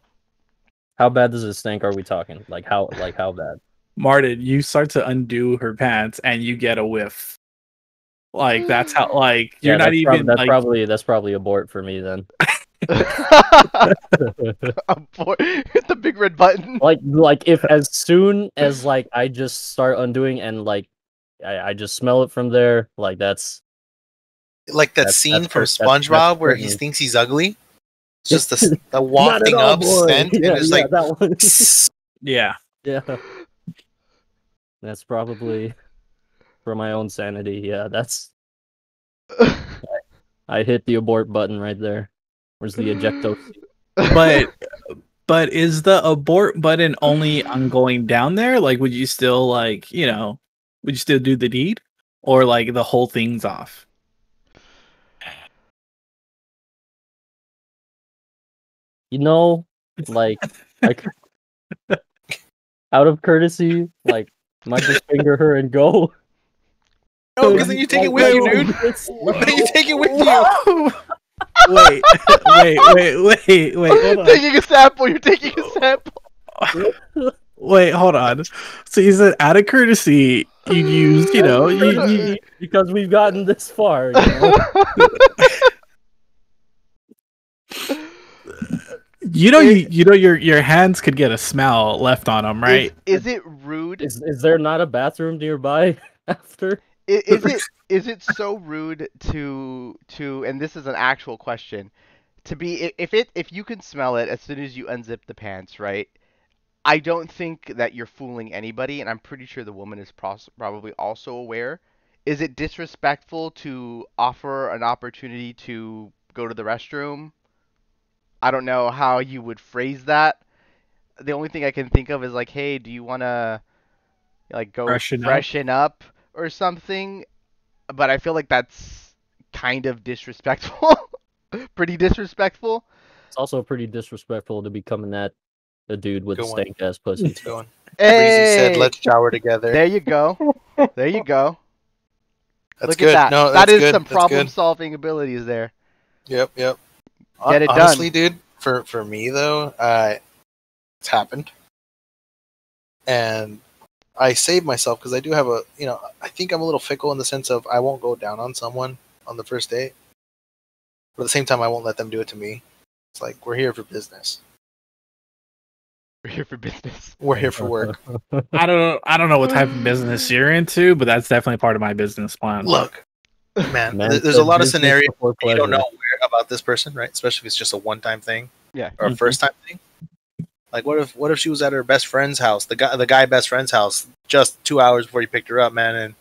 how bad does it stink? Are we talking? Like how like how bad? Martin, you start to undo her pants and you get a whiff. Like that's how like you're yeah, not that's prob- even that's like probably that's probably abort for me then. Abort- Hit the big red button. like like if as soon as like I just start undoing and like I, I just smell it from there, like that's Like that That's- scene that's from per- that's- that's SpongeBob where he thinks he's ugly. Just the, the not at wafting all, up boy. scent, Yeah, and it's yeah, like, that one. yeah. yeah. That's probably for my own sanity. Yeah, that's I hit the abort button right there. Where's the ejecto? But but is the abort button only on going down there? Like would you still like, you know, would you still do the deed? Or like the whole thing's off? You know, like like out of courtesy, like might just finger her and go. Oh, no, because then you take it with you, dude. Then you take it with you. wait, wait, wait, wait, wait, hold on. taking a sample. You're taking a sample. Wait, hold on. So you said out of courtesy, you used, you know, you, you, because we've gotten this far. You know? you know, you, you know, your your hands could get a smell left on them, right? Is, is it rude? is is there not a bathroom nearby after? Is it is it so rude to to and this is an actual question to be if it if you can smell it as soon as you unzip the pants, right? I don't think that you're fooling anybody, and I'm pretty sure the woman is pros- probably also aware. Is it disrespectful to offer an opportunity to go to the restroom? I don't know how you would phrase that. The only thing I can think of is like, hey, do you want to like go Freshen up? freshen up or something? But I feel like that's kind of disrespectful. Pretty disrespectful. It's also pretty disrespectful to be coming at a dude with Good a one. stank ass pussy. It's going. Breezy said, Hey, "Let's shower together." there you go. There you go. That's Look good. at that. No, that that's good. some That's problem good. solving abilities there. Yep, yep. Get it done. Honestly, dude, for for me though, uh, it's happened, and I save myself because I do have a, you know, I think I'm a little fickle in the sense of I won't go down on someone on the first date, but at the same time, I won't let them do it to me. It's like we're here for business. We're here for business. We're here for work. I don't I don't know what type of business you're into, but that's definitely part of my business plan. Look, man, Man there's a lot of business scenarios you don't know where about this person, right? Especially if it's just a one-time thing. Yeah. or a Mhm. first time thing. Like what if what if she was at her best friend's house, the guy the guy best friend's house, just two hours before you picked her up, man, and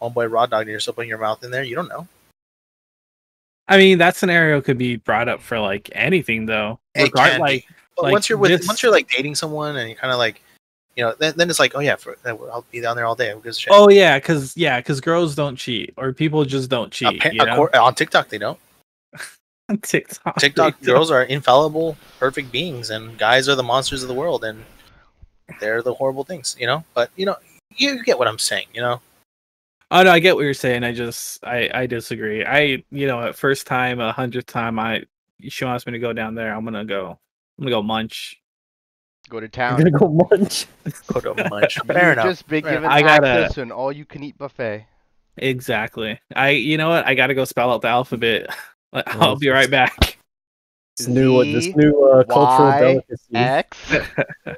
homeboy raw dog and you're still putting your mouth in there? You don't know. I mean, that scenario could be brought up for like anything though. Regard- like But like once you're with this- once you're like dating someone and you're kind of like, you know, then, then it's like, oh yeah, for, I'll be down there all day. Who gives a shit? Oh yeah, because yeah, because girls don't cheat or people just don't cheat. Appa- you know? on TikTok they don't. TikTok. TikTok girls are infallible, perfect beings, and guys are the monsters of the world, and they're the horrible things, you know. But you know, you get what I'm saying, you know. Oh no, I get what you're saying. I just I I disagree. I you know at first time, a hundredth time, I she wants me to go down there. I'm gonna go. I'm gonna go munch. Go to town. I'm gonna go munch. Go to munch. You've Fair enough. just been Fair given I gotta- access to an all-you-can-eat buffet. Exactly. I you know what? I gotta go spell out the alphabet. I'll be right back. This new this new uh, cultural delicacy. X.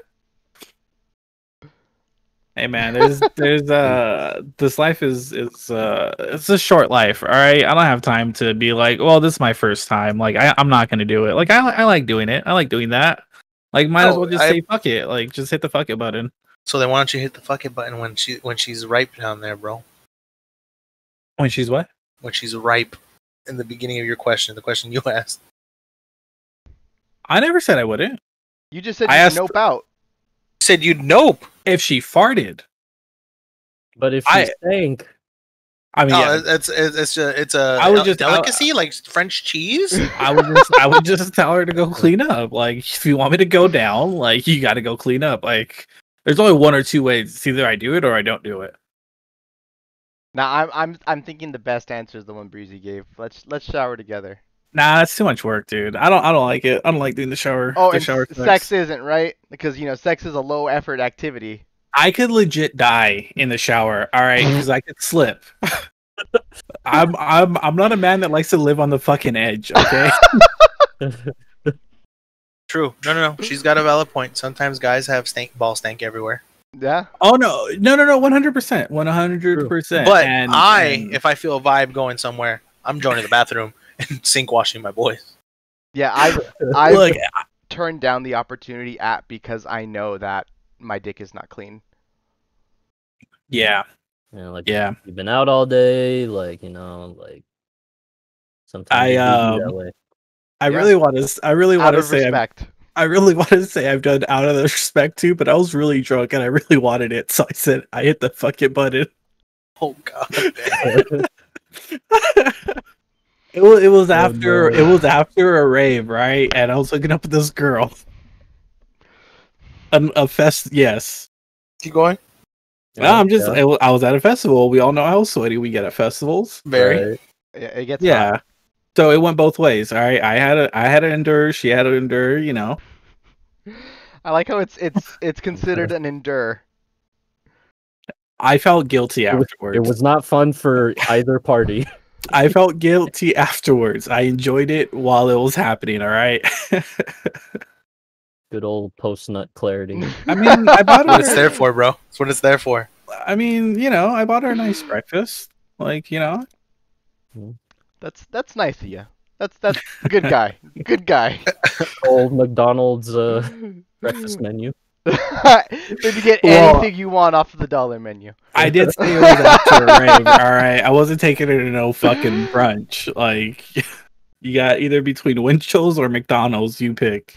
Hey man, there's there's uh this life is is uh it's a short life, all right. I don't have time to be like, well, this is my first time. Like I I'm not gonna do it. Like I I like doing it. I like doing that. Like might as well just I- say fuck it. Like just hit the fuck it button. So then why don't you hit the fuck it button when she when she's ripe down there, bro? When she's what? When she's ripe in the beginning of your question, the question you asked. I never said I wouldn't. You just said I you asked- nope out. You said you'd nope. If she farted. But if I- she stank, I mean, No, yeah, it's it's it's a it's a I would del- just- I- delicacy like French cheese. I would just I would just tell her to go clean up. Like if you want me to go down, like you got to go clean up. Like there's only one or two ways. It's either I do it or I don't do it. Now I'm I'm I'm thinking the best answer is the one Breezy gave. Let's let's shower together. Nah, that's too much work, dude. I don't I don't like it. I don't like doing the shower. Oh, the and shower s- sex isn't right because you know sex is a low effort activity. I could legit die in the shower. All right, because I could slip. I'm I'm I'm not a man that likes to live on the fucking edge. Okay. True. No, no, no. She's got a valid point. Sometimes guys have stank ball stank everywhere. Yeah. oh no, no, no, no. One hundred percent. One hundred percent. But And I, and- if I feel a vibe going somewhere, I'm joining the bathroom and sink washing my boys. Yeah. I've I've look, turned down the opportunity at because I know that my dick is not clean. yeah, you know, like yeah. you've been out all day, like you know, like sometimes I, you do be um, that way. I Yeah. really want to. I really want to of say. I'm, respect. I really want to say I've done out of the respect too, but I was really drunk and I really wanted it, so I said I hit the fucking button. Oh god. it was. It was Oh, after. no. It was after a rave, right? And I was hooking up with this girl. An, a fest. Yes. Keep going. No, I'm just. Yeah, I was at a festival. We all know how sweaty we get at festivals. Very. right. Yeah, it gets hot. Yeah. So it went both ways. All right. I had a. I had to endure. She had to endure. You know. I like how it's it's it's considered an endure. I felt guilty It was- afterwards. It was not fun for either party. I felt guilty afterwards. I enjoyed it while it was happening. All right. Good old post nut clarity. I mean, I bought What it's there for, bro. That's what it's there for. I mean, you know, I bought her a nice breakfast. Like, you know, mm-hmm. That's that's nice of you. That's that's good guy. Good guy. old McDonald's uh, breakfast menu. then you get Well- anything you want off of the dollar menu. I did say it was after a rave. All right, I wasn't taking her to no fucking brunch. Like, you got either between Winchell's or McDonald's. You pick.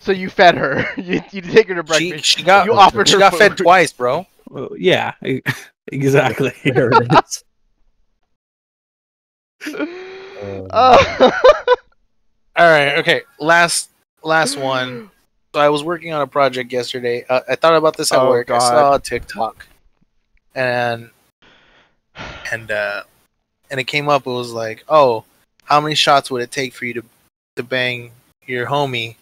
So you fed her. You you take her to breakfast. she got you offered she her got fed twice, bro. Well, yeah, exactly. There it is. Uh, Oh. All right. Okay. Last last one. So I was working on a project yesterday. Uh, I thought about this at Oh, work. I saw a TikTok, and and uh, and it came up. It was like, oh, how many shots would it take for you to to bang your homie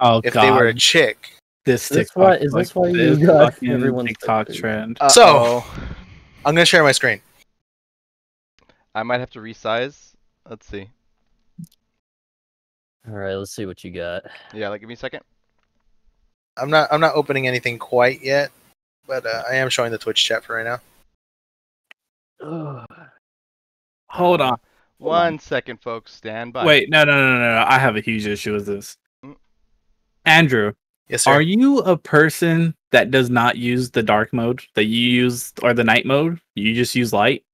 Oh if god, they were a chick? this Is this TikTok, why- is this why you got fucking everyone's TikTok picture? trend? So- Uh-oh. I'm gonna share my screen. I might have to resize. Let's see. All right, let's see what you got. Yeah, like give me a second. I'm not I'm not opening anything quite yet, but uh, I am showing the Twitch chat for right now. Hold on. One second, folks. Stand by. Wait, no, no, no, no, no. I have a huge issue with this. Mm. Andrew, Yes, sir. are you a person that does not use the dark mode that you use or the night mode? You just use light?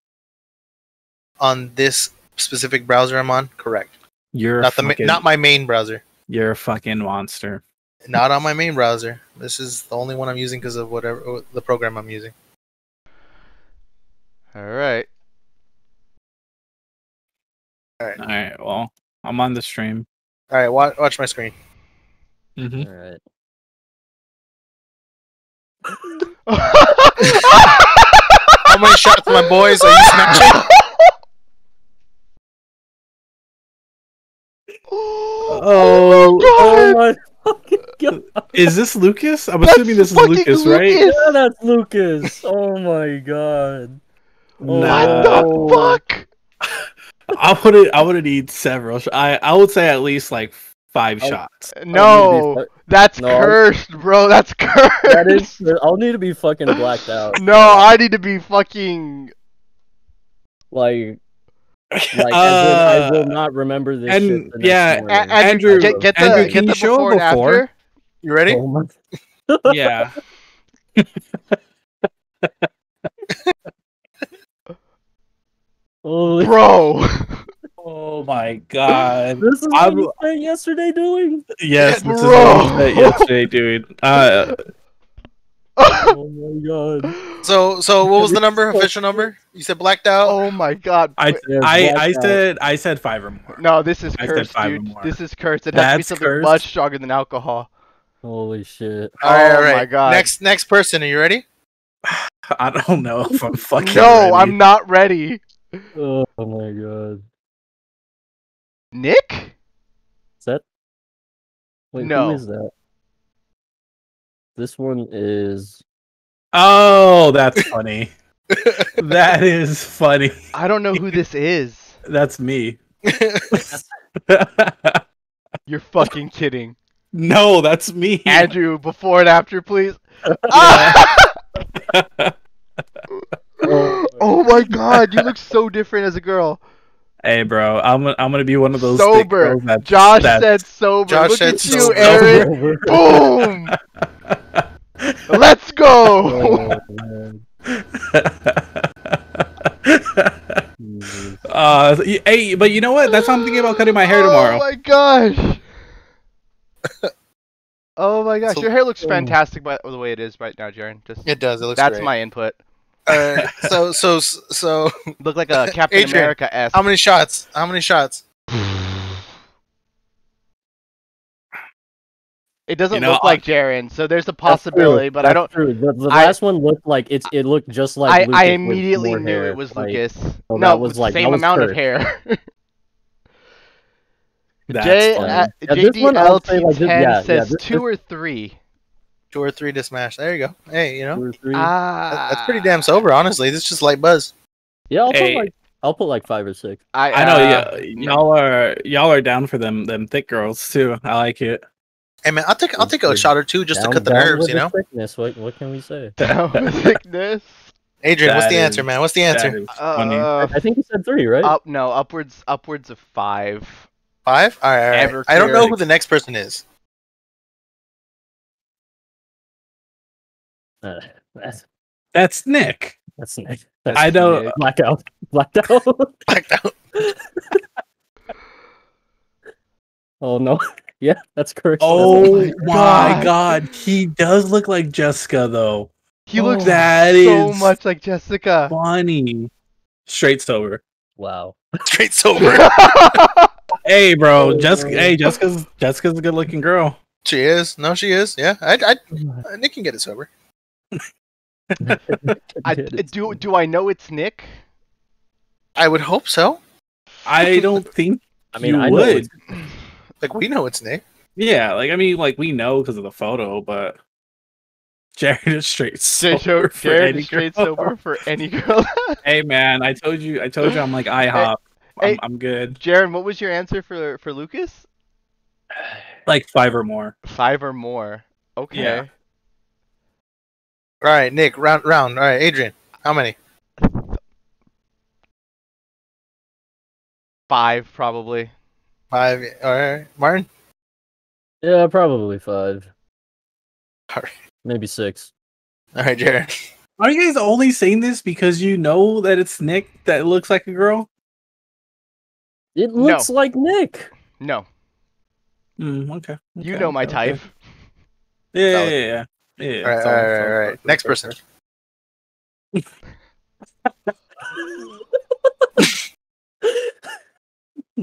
On this specific browser I'm on? Correct. You're Not the ma- not my main browser. you're a fucking monster. Not on my main browser. This is the only one I'm using because of whatever the program I'm using. All right. All right. All right. well, I'm on the stream. All right, watch, watch my screen. hmm All right. How many shots, my boys? Are you smashing? Oh, Oh my oh fucking god! is this Lucas? I'm That's assuming this is fucking Lucas, right? Yeah, that's Lucas. Oh my god. What Oh. the fuck? I would I would need several. sh- I I would say at least like five Oh. shots. No, that's No, cursed, bro. That's cursed. That is. I'll need to be fucking blacked out. No, I need to be fucking. Like, like as in, I Uh, will not remember this. and- shit the next yeah, A- Andrew, Andrew, get, get the Andrew, can the you show before and before? You ready? Oh yeah. Bro. Oh my god. This is what I'm- you spent yesterday doing? Yes, this is Bro. what I said yesterday, doing. Uh, Oh my god. So, so what was the number? Official number? You said blacked out. oh my god. I Yeah, I I said I said five or more. No, this is I said cursed, five or dude. more. This is cursed. It has to be something cursed? much stronger than alcohol. Holy shit. All right, oh right. my god. Next, next person. Are you ready? I don't know if I'm fucking. No, ready. I'm not ready. Oh my god. Nick? Is that? Wait, No. who is that? This one is. Oh, that's funny. that is funny. I don't know who this is. That's me. You're fucking kidding. no, that's me. Andrew, before and after, please. Oh, oh my god, you look so different as a girl. hey, bro, I'm gonna- I'm gonna be one of those thick Sober. girls that- Josh that- said sober. Josh look said at you, sober. Aaron. Boom. Let's go. oh, uh, hey, but you know what? That's how I'm thinking about cutting my hair tomorrow. Oh my gosh. oh my gosh, So- your hair looks Oh. fantastic by the way it is right now, Jeren. Just It does. It looks that's great. my input. Uh, so, so, so, Look like a Captain Adrian, America s. how many shots? How many shots? It doesn't You know, look like Jeren, so there's a possibility, but I don't. True. The, the I- last one looked like it's. It looked just like. I, Lucas I immediately knew hair, it was like- Lucas. oh, no, that was like- same was amount of hair. That's J, funny. uh, Yeah, this one I like, this- JDLT10 yeah, yeah, says this- two this- or three. Two or three to smash. There you go. Hey, you know, Two or three. Ah, that- that's pretty damn sober. Honestly, this is just light buzz. yeah, I'll Hey. put like. I'll put like five or six. I, I know, uh, yeah, y'all are y'all are down for them them thick girls too. I like it. Hey man, I'll take I'll take a shot or two just Down- to cut the nerves. You the know, Thickness. What, what can we say? down thickness. Adrian, what's That the answer, man? What's the That answer? is funny. Uh, I think you said three, right? up, no, upwards, upwards of five. Five. All right, all right. Ever I don't know who the next person is. Uh, that's That's Nick. that's Nick. I don't. Nick. Blackout. Blacked out. Blacked out. oh no. Yeah, that's correct. Oh my my God. god, he does look like Jessica though. He Oh, looks that so is much like Jessica. Funny. Straight sober. wow. Straight sober. Hey, bro, Oh, Jessica. no. Hey, Jessica's Jessica's a good looking girl. She is. No, she is. Yeah, I, I, uh, Nick can get it sober. I, do do I know it's Nick? I would hope so. I don't think I mean, you I would. it's- Like we know it's Nick. Yeah, like I mean, like we know because of the photo, but Jared is straight Jay sober Show- for Jared any is straight girl. sober for any girl. Hey man, I told you, I told you, I'm like IHOP. I'm, hey. I'm good. Jared, what was your answer for for Lucas? Like five or more. Five or more. Okay. Yeah. All right, Nick. Round, round. All right, Adrian. How many? Five probably. Five. All right, Martin. Yeah, probably five. Alright. Maybe six. All right, Jared. Are you guys only saying this because you know that it's Nick that looks like a girl? It looks like Nick. No. Mm, okay. You okay, know my okay, type. Yeah, yeah, yeah, yeah. yeah. All right, it's all all- right, it's all all- right, all right. Next person.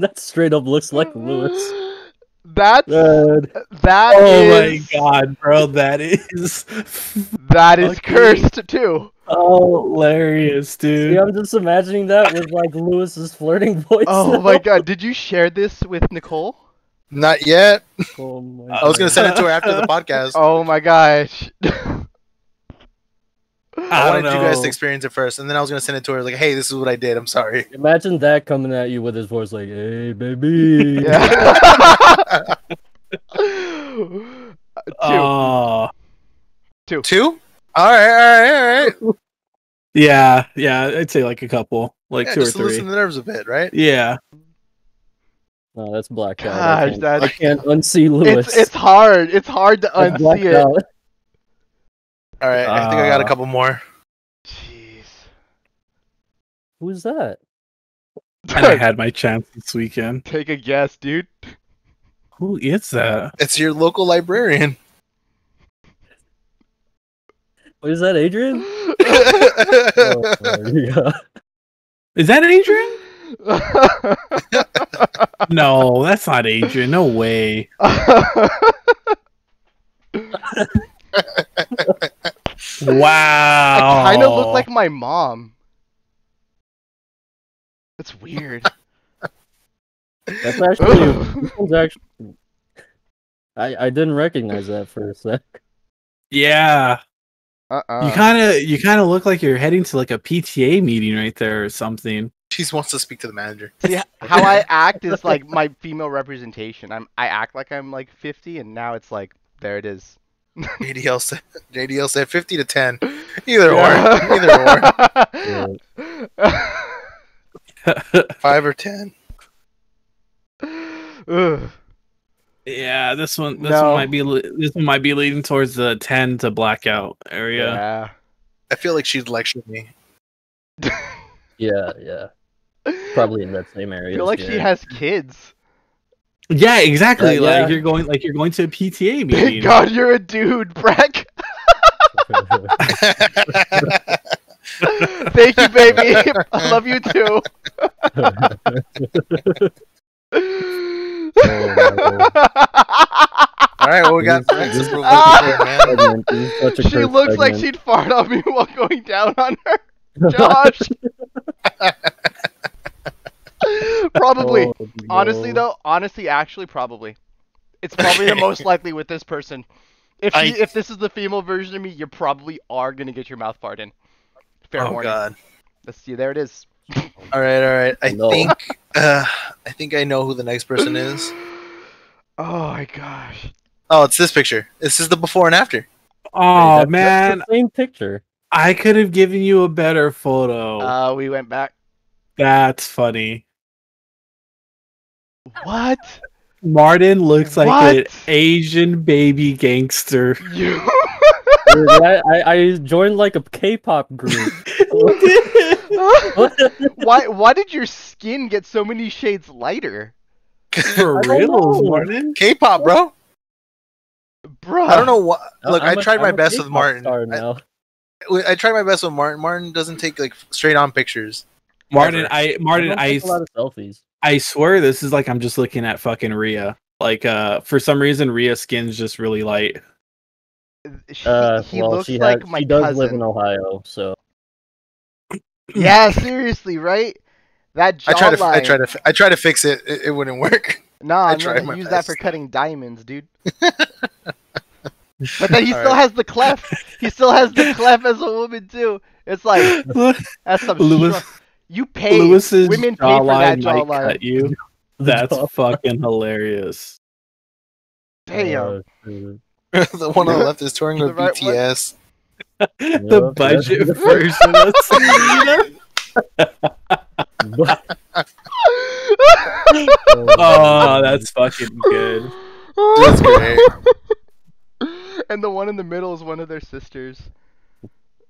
that straight up looks like Lewis. That's God. that Oh my god, bro, that is That is fucking cursed too. hilarious, dude. See, I'm just imagining that with like Lewis's flirting voice. Oh now. my god, did you share this with Nicole? Not yet. Oh my I was gonna send it to her after the podcast. Oh my gosh. I, I wanted don't you guys to experience it first, and then I was gonna send it to her like, "Hey, this is what I did. I'm sorry." Imagine that coming at you with his voice like, "Hey, baby." Yeah. Two. Oh, Two. All right, all right, all right. yeah, yeah. I'd say like a couple, like Yeah, two or just to three. loosen the nerves a bit, right? Yeah, No, that's black. out. I can't, that's I can't unsee Lewis. it's it's hard. It's hard to That's unsee it. Out. All right. I think I got a Uh, couple more. Jeez. Who's that? and I had my chance this weekend. Take a guess, dude. Who is that? It's your local librarian. What is that Adrian? Oh. Is that Adrian? No, that's not Adrian. No way. Wow. I kind of look like my mom. That's weird. That's actually. this actually. I I didn't recognize that for a sec. Yeah. Uh-uh. You kind of you kind of look like you're heading to like a PTA meeting right there or something. She wants to speak to the manager. Yeah, how I act is like my female representation. I'm I act like I'm like 50, and now it's like there it is. JDL said. JDL said fifty to ten. Either Yeah. or. Either or. Five or ten. Ugh. yeah, this one this No. one might be this one might be leading towards the 10 to blackout area. Yeah. I feel like she'd lecture me. Yeah, yeah. Probably in that same I area. feel as like she has kids. Yeah, exactly. Yeah, like yeah. you're going like you're going to a PTA meeting. Thank God you're a dude, Breck. Thank you, baby. I love you too. All right, well, we got This- next this- approval Ah! for man. Such a she cursed looks like she'd fart on me while going down on her. Josh. probably. Oh, Honestly, though, honestly, actually, probably. It's probably the most likely with this person. If I- she, if this is the female version of me, you probably are gonna get your mouth fart in. Fair Oh warning. God. Let's see. There it is. All right, all right. I No. think. Uh, I think I know who the next person is. Oh my gosh. Oh, it's this picture. This is the before and after. Oh That's- that's man, the same picture. I could have given you a better photo. Uh, we went back. That's funny. What? Martin looks like an Asian baby gangster. You? Dude, I, I I joined like a K-pop group. What? why? Why did your skin get so many shades lighter, For real. Martin? K-pop, bro. bro? I don't know what. Look, i I'm a- tried my I'm best with Martin. star I. I tried my best with Martin. Martin doesn't take like straight on pictures. Martin, Ever. I Martin, don't I take a lot of selfies. I swear this is like I'm just looking at fucking Rhea. Like uh for some reason Rhea's skin's just really light. She, Uh, he well, looks she like has, my she does cousin. live in Ohio, so Yeah, seriously, right? That jawline. I try to I try to I try to fix it. It, it wouldn't work. Nah, I I'm tried gonna my use that for cutting diamonds, dude. but then he All still right. has the clef. He still has the clef as a woman too. It's like that's some Lewis stru- You pay Lewis's women pay for that jawline cut you. That's fucking hilarious. Damn. uh, the one on the left is touring with right? BTS. the budget that's- version of Selena. Oh, that's fucking good. That's great. and the one in the middle is one of their sisters.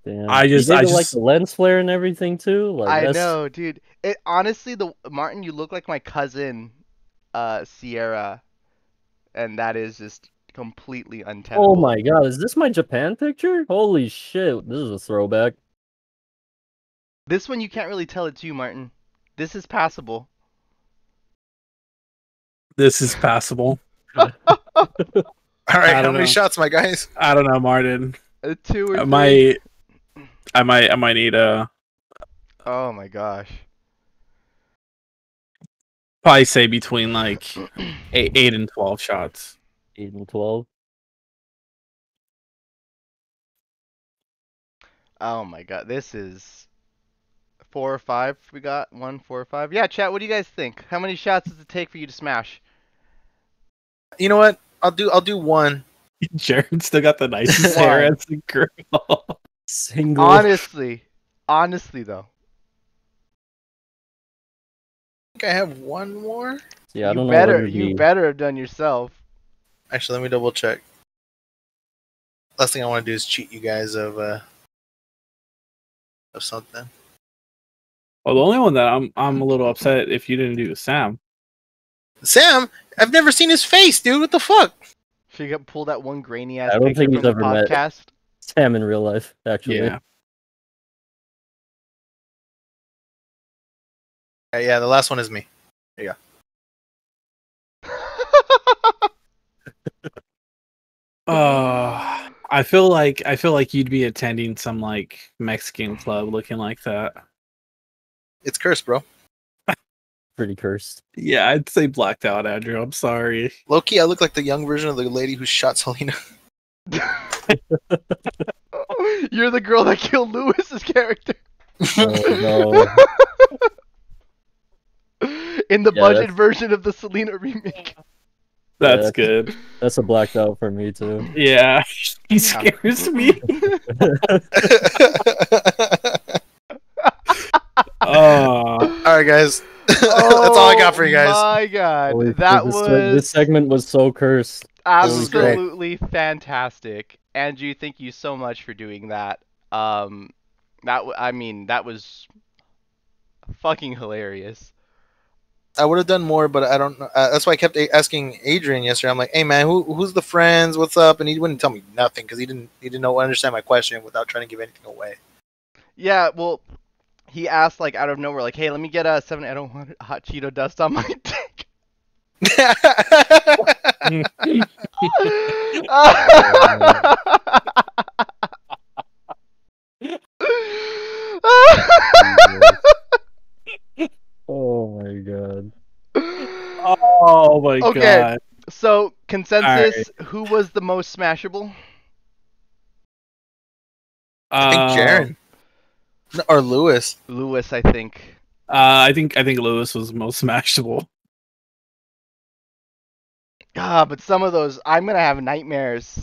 Damn. I just- gave I it, like the lens flare and everything too. Like I that's, know, dude. It honestly, the Martin, you look like my cousin, uh, Sierra, and that is just completely untenable. Oh my god, is this my Japan picture? Holy shit, this is a throwback. This one you can't really tell it's you, Martin. This is passable. This is passable. All right, how don't many shots, my guys? I don't know, Martin. A two or I three. Might I might I might need a Oh my gosh. probably say between like eight, eight and twelve shots. Eight and twelve. Oh my god, this is four or five. We got one, four or five. Yeah, chat. What do you guys think? How many shots does it take for you to smash? You know what? I'll do I'll do one. Jared still got the nicest hair as a girl. Single. Honestly, honestly though, I think I have one more. Yeah, I you don't know. better what you be. better have done yourself. Actually, let me double check. Last thing I want to do is cheat you guys of uh of something. Well, the only one that I'm I'm a little upset if you didn't do is Sam. Sam, I've never seen his face, dude. What the fuck? Should you get pull that one grainy ass I don't think he's from the ever met- podcast? Sam in real life, actually. Yeah. Yeah, yeah, the last one is me. Uh, I feel like I feel like you'd be attending some like Mexican club looking like that. It's cursed, bro. Pretty cursed. Yeah, I'd say blacked out, Andrew. I'm sorry. Loki, I look like the young version of the lady who shot Selena. You're the girl that killed Lewis's character Oh no. in the Yeah, budget that's- version of the Selena remake. That's Yeah. good. That's a blacked out for me too. Yeah, he scares me. Oh, all right, guys. That's all I got for you guys. Oh my god, Holy that shit, was seg- this segment was so cursed. Was great. absolutely fantastic. Andrew, thank you so much for doing that. Um, that w- I mean, that was fucking hilarious. I would have done more, but I don't know. Uh, that's why I kept a- asking Adrian yesterday. I'm like, "Hey, man, who, who's the friends? What's up?" And he wouldn't tell me nothing because he didn't he didn't know understand my question without trying to give anything away. Yeah, well, he asked like out of nowhere, like, "Hey, let me get a seven. I don't want hot Cheeto dust on my dick." Oh my god. oh my Okay. god. so consensus: Who was the most smashable? I think Uh, Jeren No, or Lewis. Lewis, I think. Uh, I think I think Lewis was the most smashable. Ah, but some of those, I'm gonna have nightmares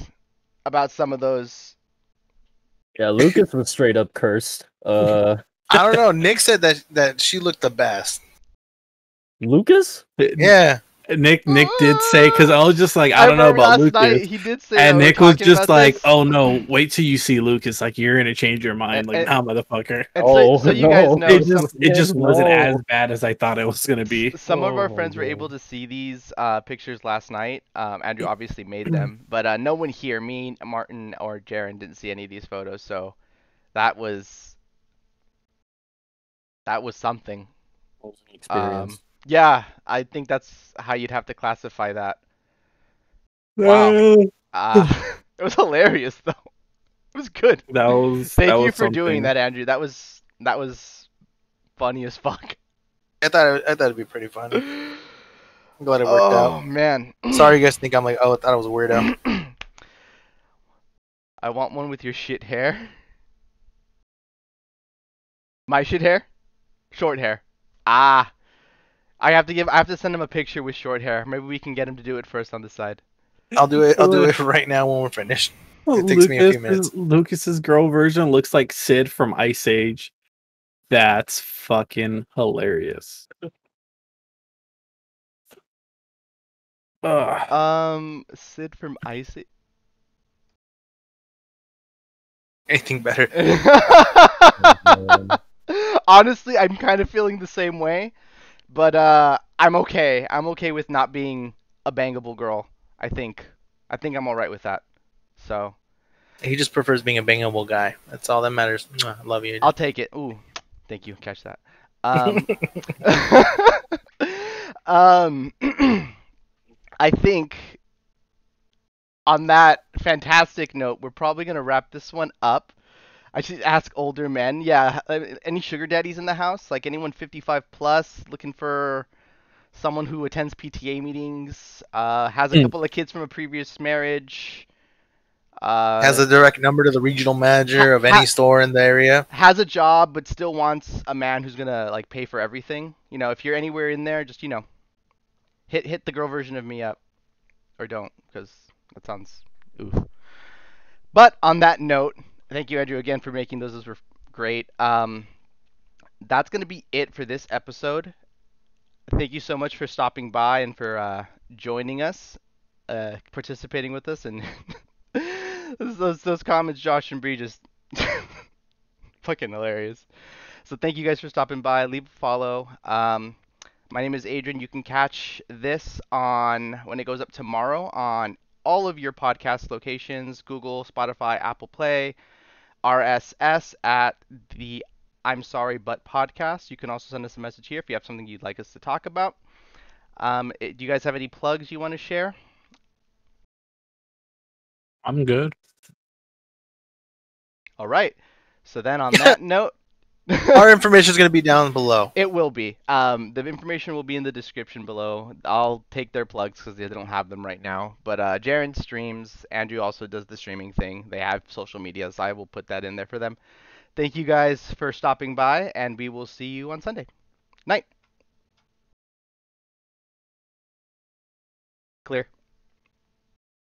about some of those. Yeah, Lucas was straight up cursed. Uh, I don't know. Nick said that that she looked the best. Lucas? Yeah. Nick Nick did say because I was just like I don't know about last Lucas, night he did say. and we Nick was just like, this. "Oh no, wait till you see Lucas. Like you're gonna change your mind. Like and- nah, motherfucker." And Oh, so, so you guys no. know, It just it just no. wasn't as bad as I thought it was gonna be. some of our Oh, friends were no. able to see these uh, pictures last night. Um, Andrew obviously made them, but uh, no one here, me, Martin, or Jeren, didn't see any of these photos. So that was that was something. Experience. Um, Yeah, I think that's how you'd have to classify that. Wow. Uh, it was hilarious though. It was good. That was. Thank that you was for doing that, Andrew. That was that was funny as fuck. I thought it, I thought it'd be pretty fun. I'm glad it worked oh out. Oh man. Sorry, you guys think I'm like, oh, I thought I was a weirdo. I want one with your shit hair. My shit hair? Short hair. Ah. I have to give I have to send him a picture with short hair. Maybe we can get him to do it first on the side. I'll do it. I'll do it right now when we're finished. It takes me a few minutes. Lucas's girl version looks like Sid from Ice Age. That's fucking hilarious. Ugh. Um Sid from Ice Anything better? Honestly, I'm kind of feeling the same way, but uh, I'm okay. I'm okay with not being a bangable girl. I think. I think I'm all right with that. So He just prefers being a bangable guy. That's all that matters. Mwah, Love you. I'll take it. Ooh, thank you. Catch that. Um, um, I think on that fantastic note, we're probably gonna wrap this one up. I should ask older men. Yeah, uh, any sugar daddies in the house? Like anyone 55 plus looking for someone who attends PTA meetings, uh, has a Hmm. couple of kids from a previous marriage, uh, Has a direct number to the regional manager of any Ha- store in the area. has a job but still wants a man who's gonna like pay for everything. You know, if you're anywhere in there, just you know, hit hit the girl version of me up, or don't, because that sounds oof. But on that note, thank you Andrew again for making those. Those were great. Um, that's gonna be it for this episode. Thank you so much for stopping by and for uh, joining us, uh, participating with us, and those those comments, Josh and Bree, just fucking hilarious. So thank you guys for stopping by. Leave a follow. Um, my name is Adrian. You can catch this on when it goes up tomorrow on all of your podcast locations: Google, Spotify, Apple Play, RSS at the I'm Sorry But podcast. You can also send us a message here if you have something you'd like us to talk about. Um, eh, do you guys have any plugs you want to share? I'm good. All right. So then on that note. Our information is going to be down below. It will be. Um, the information will be in the description below. I'll take their plugs because they don't have them right now. But uh, Jeren streams. Andrew also does the streaming thing. They have social media, so I will put that in there for them. Thank you guys for stopping by, and we will see you on Sunday. Night. Clear.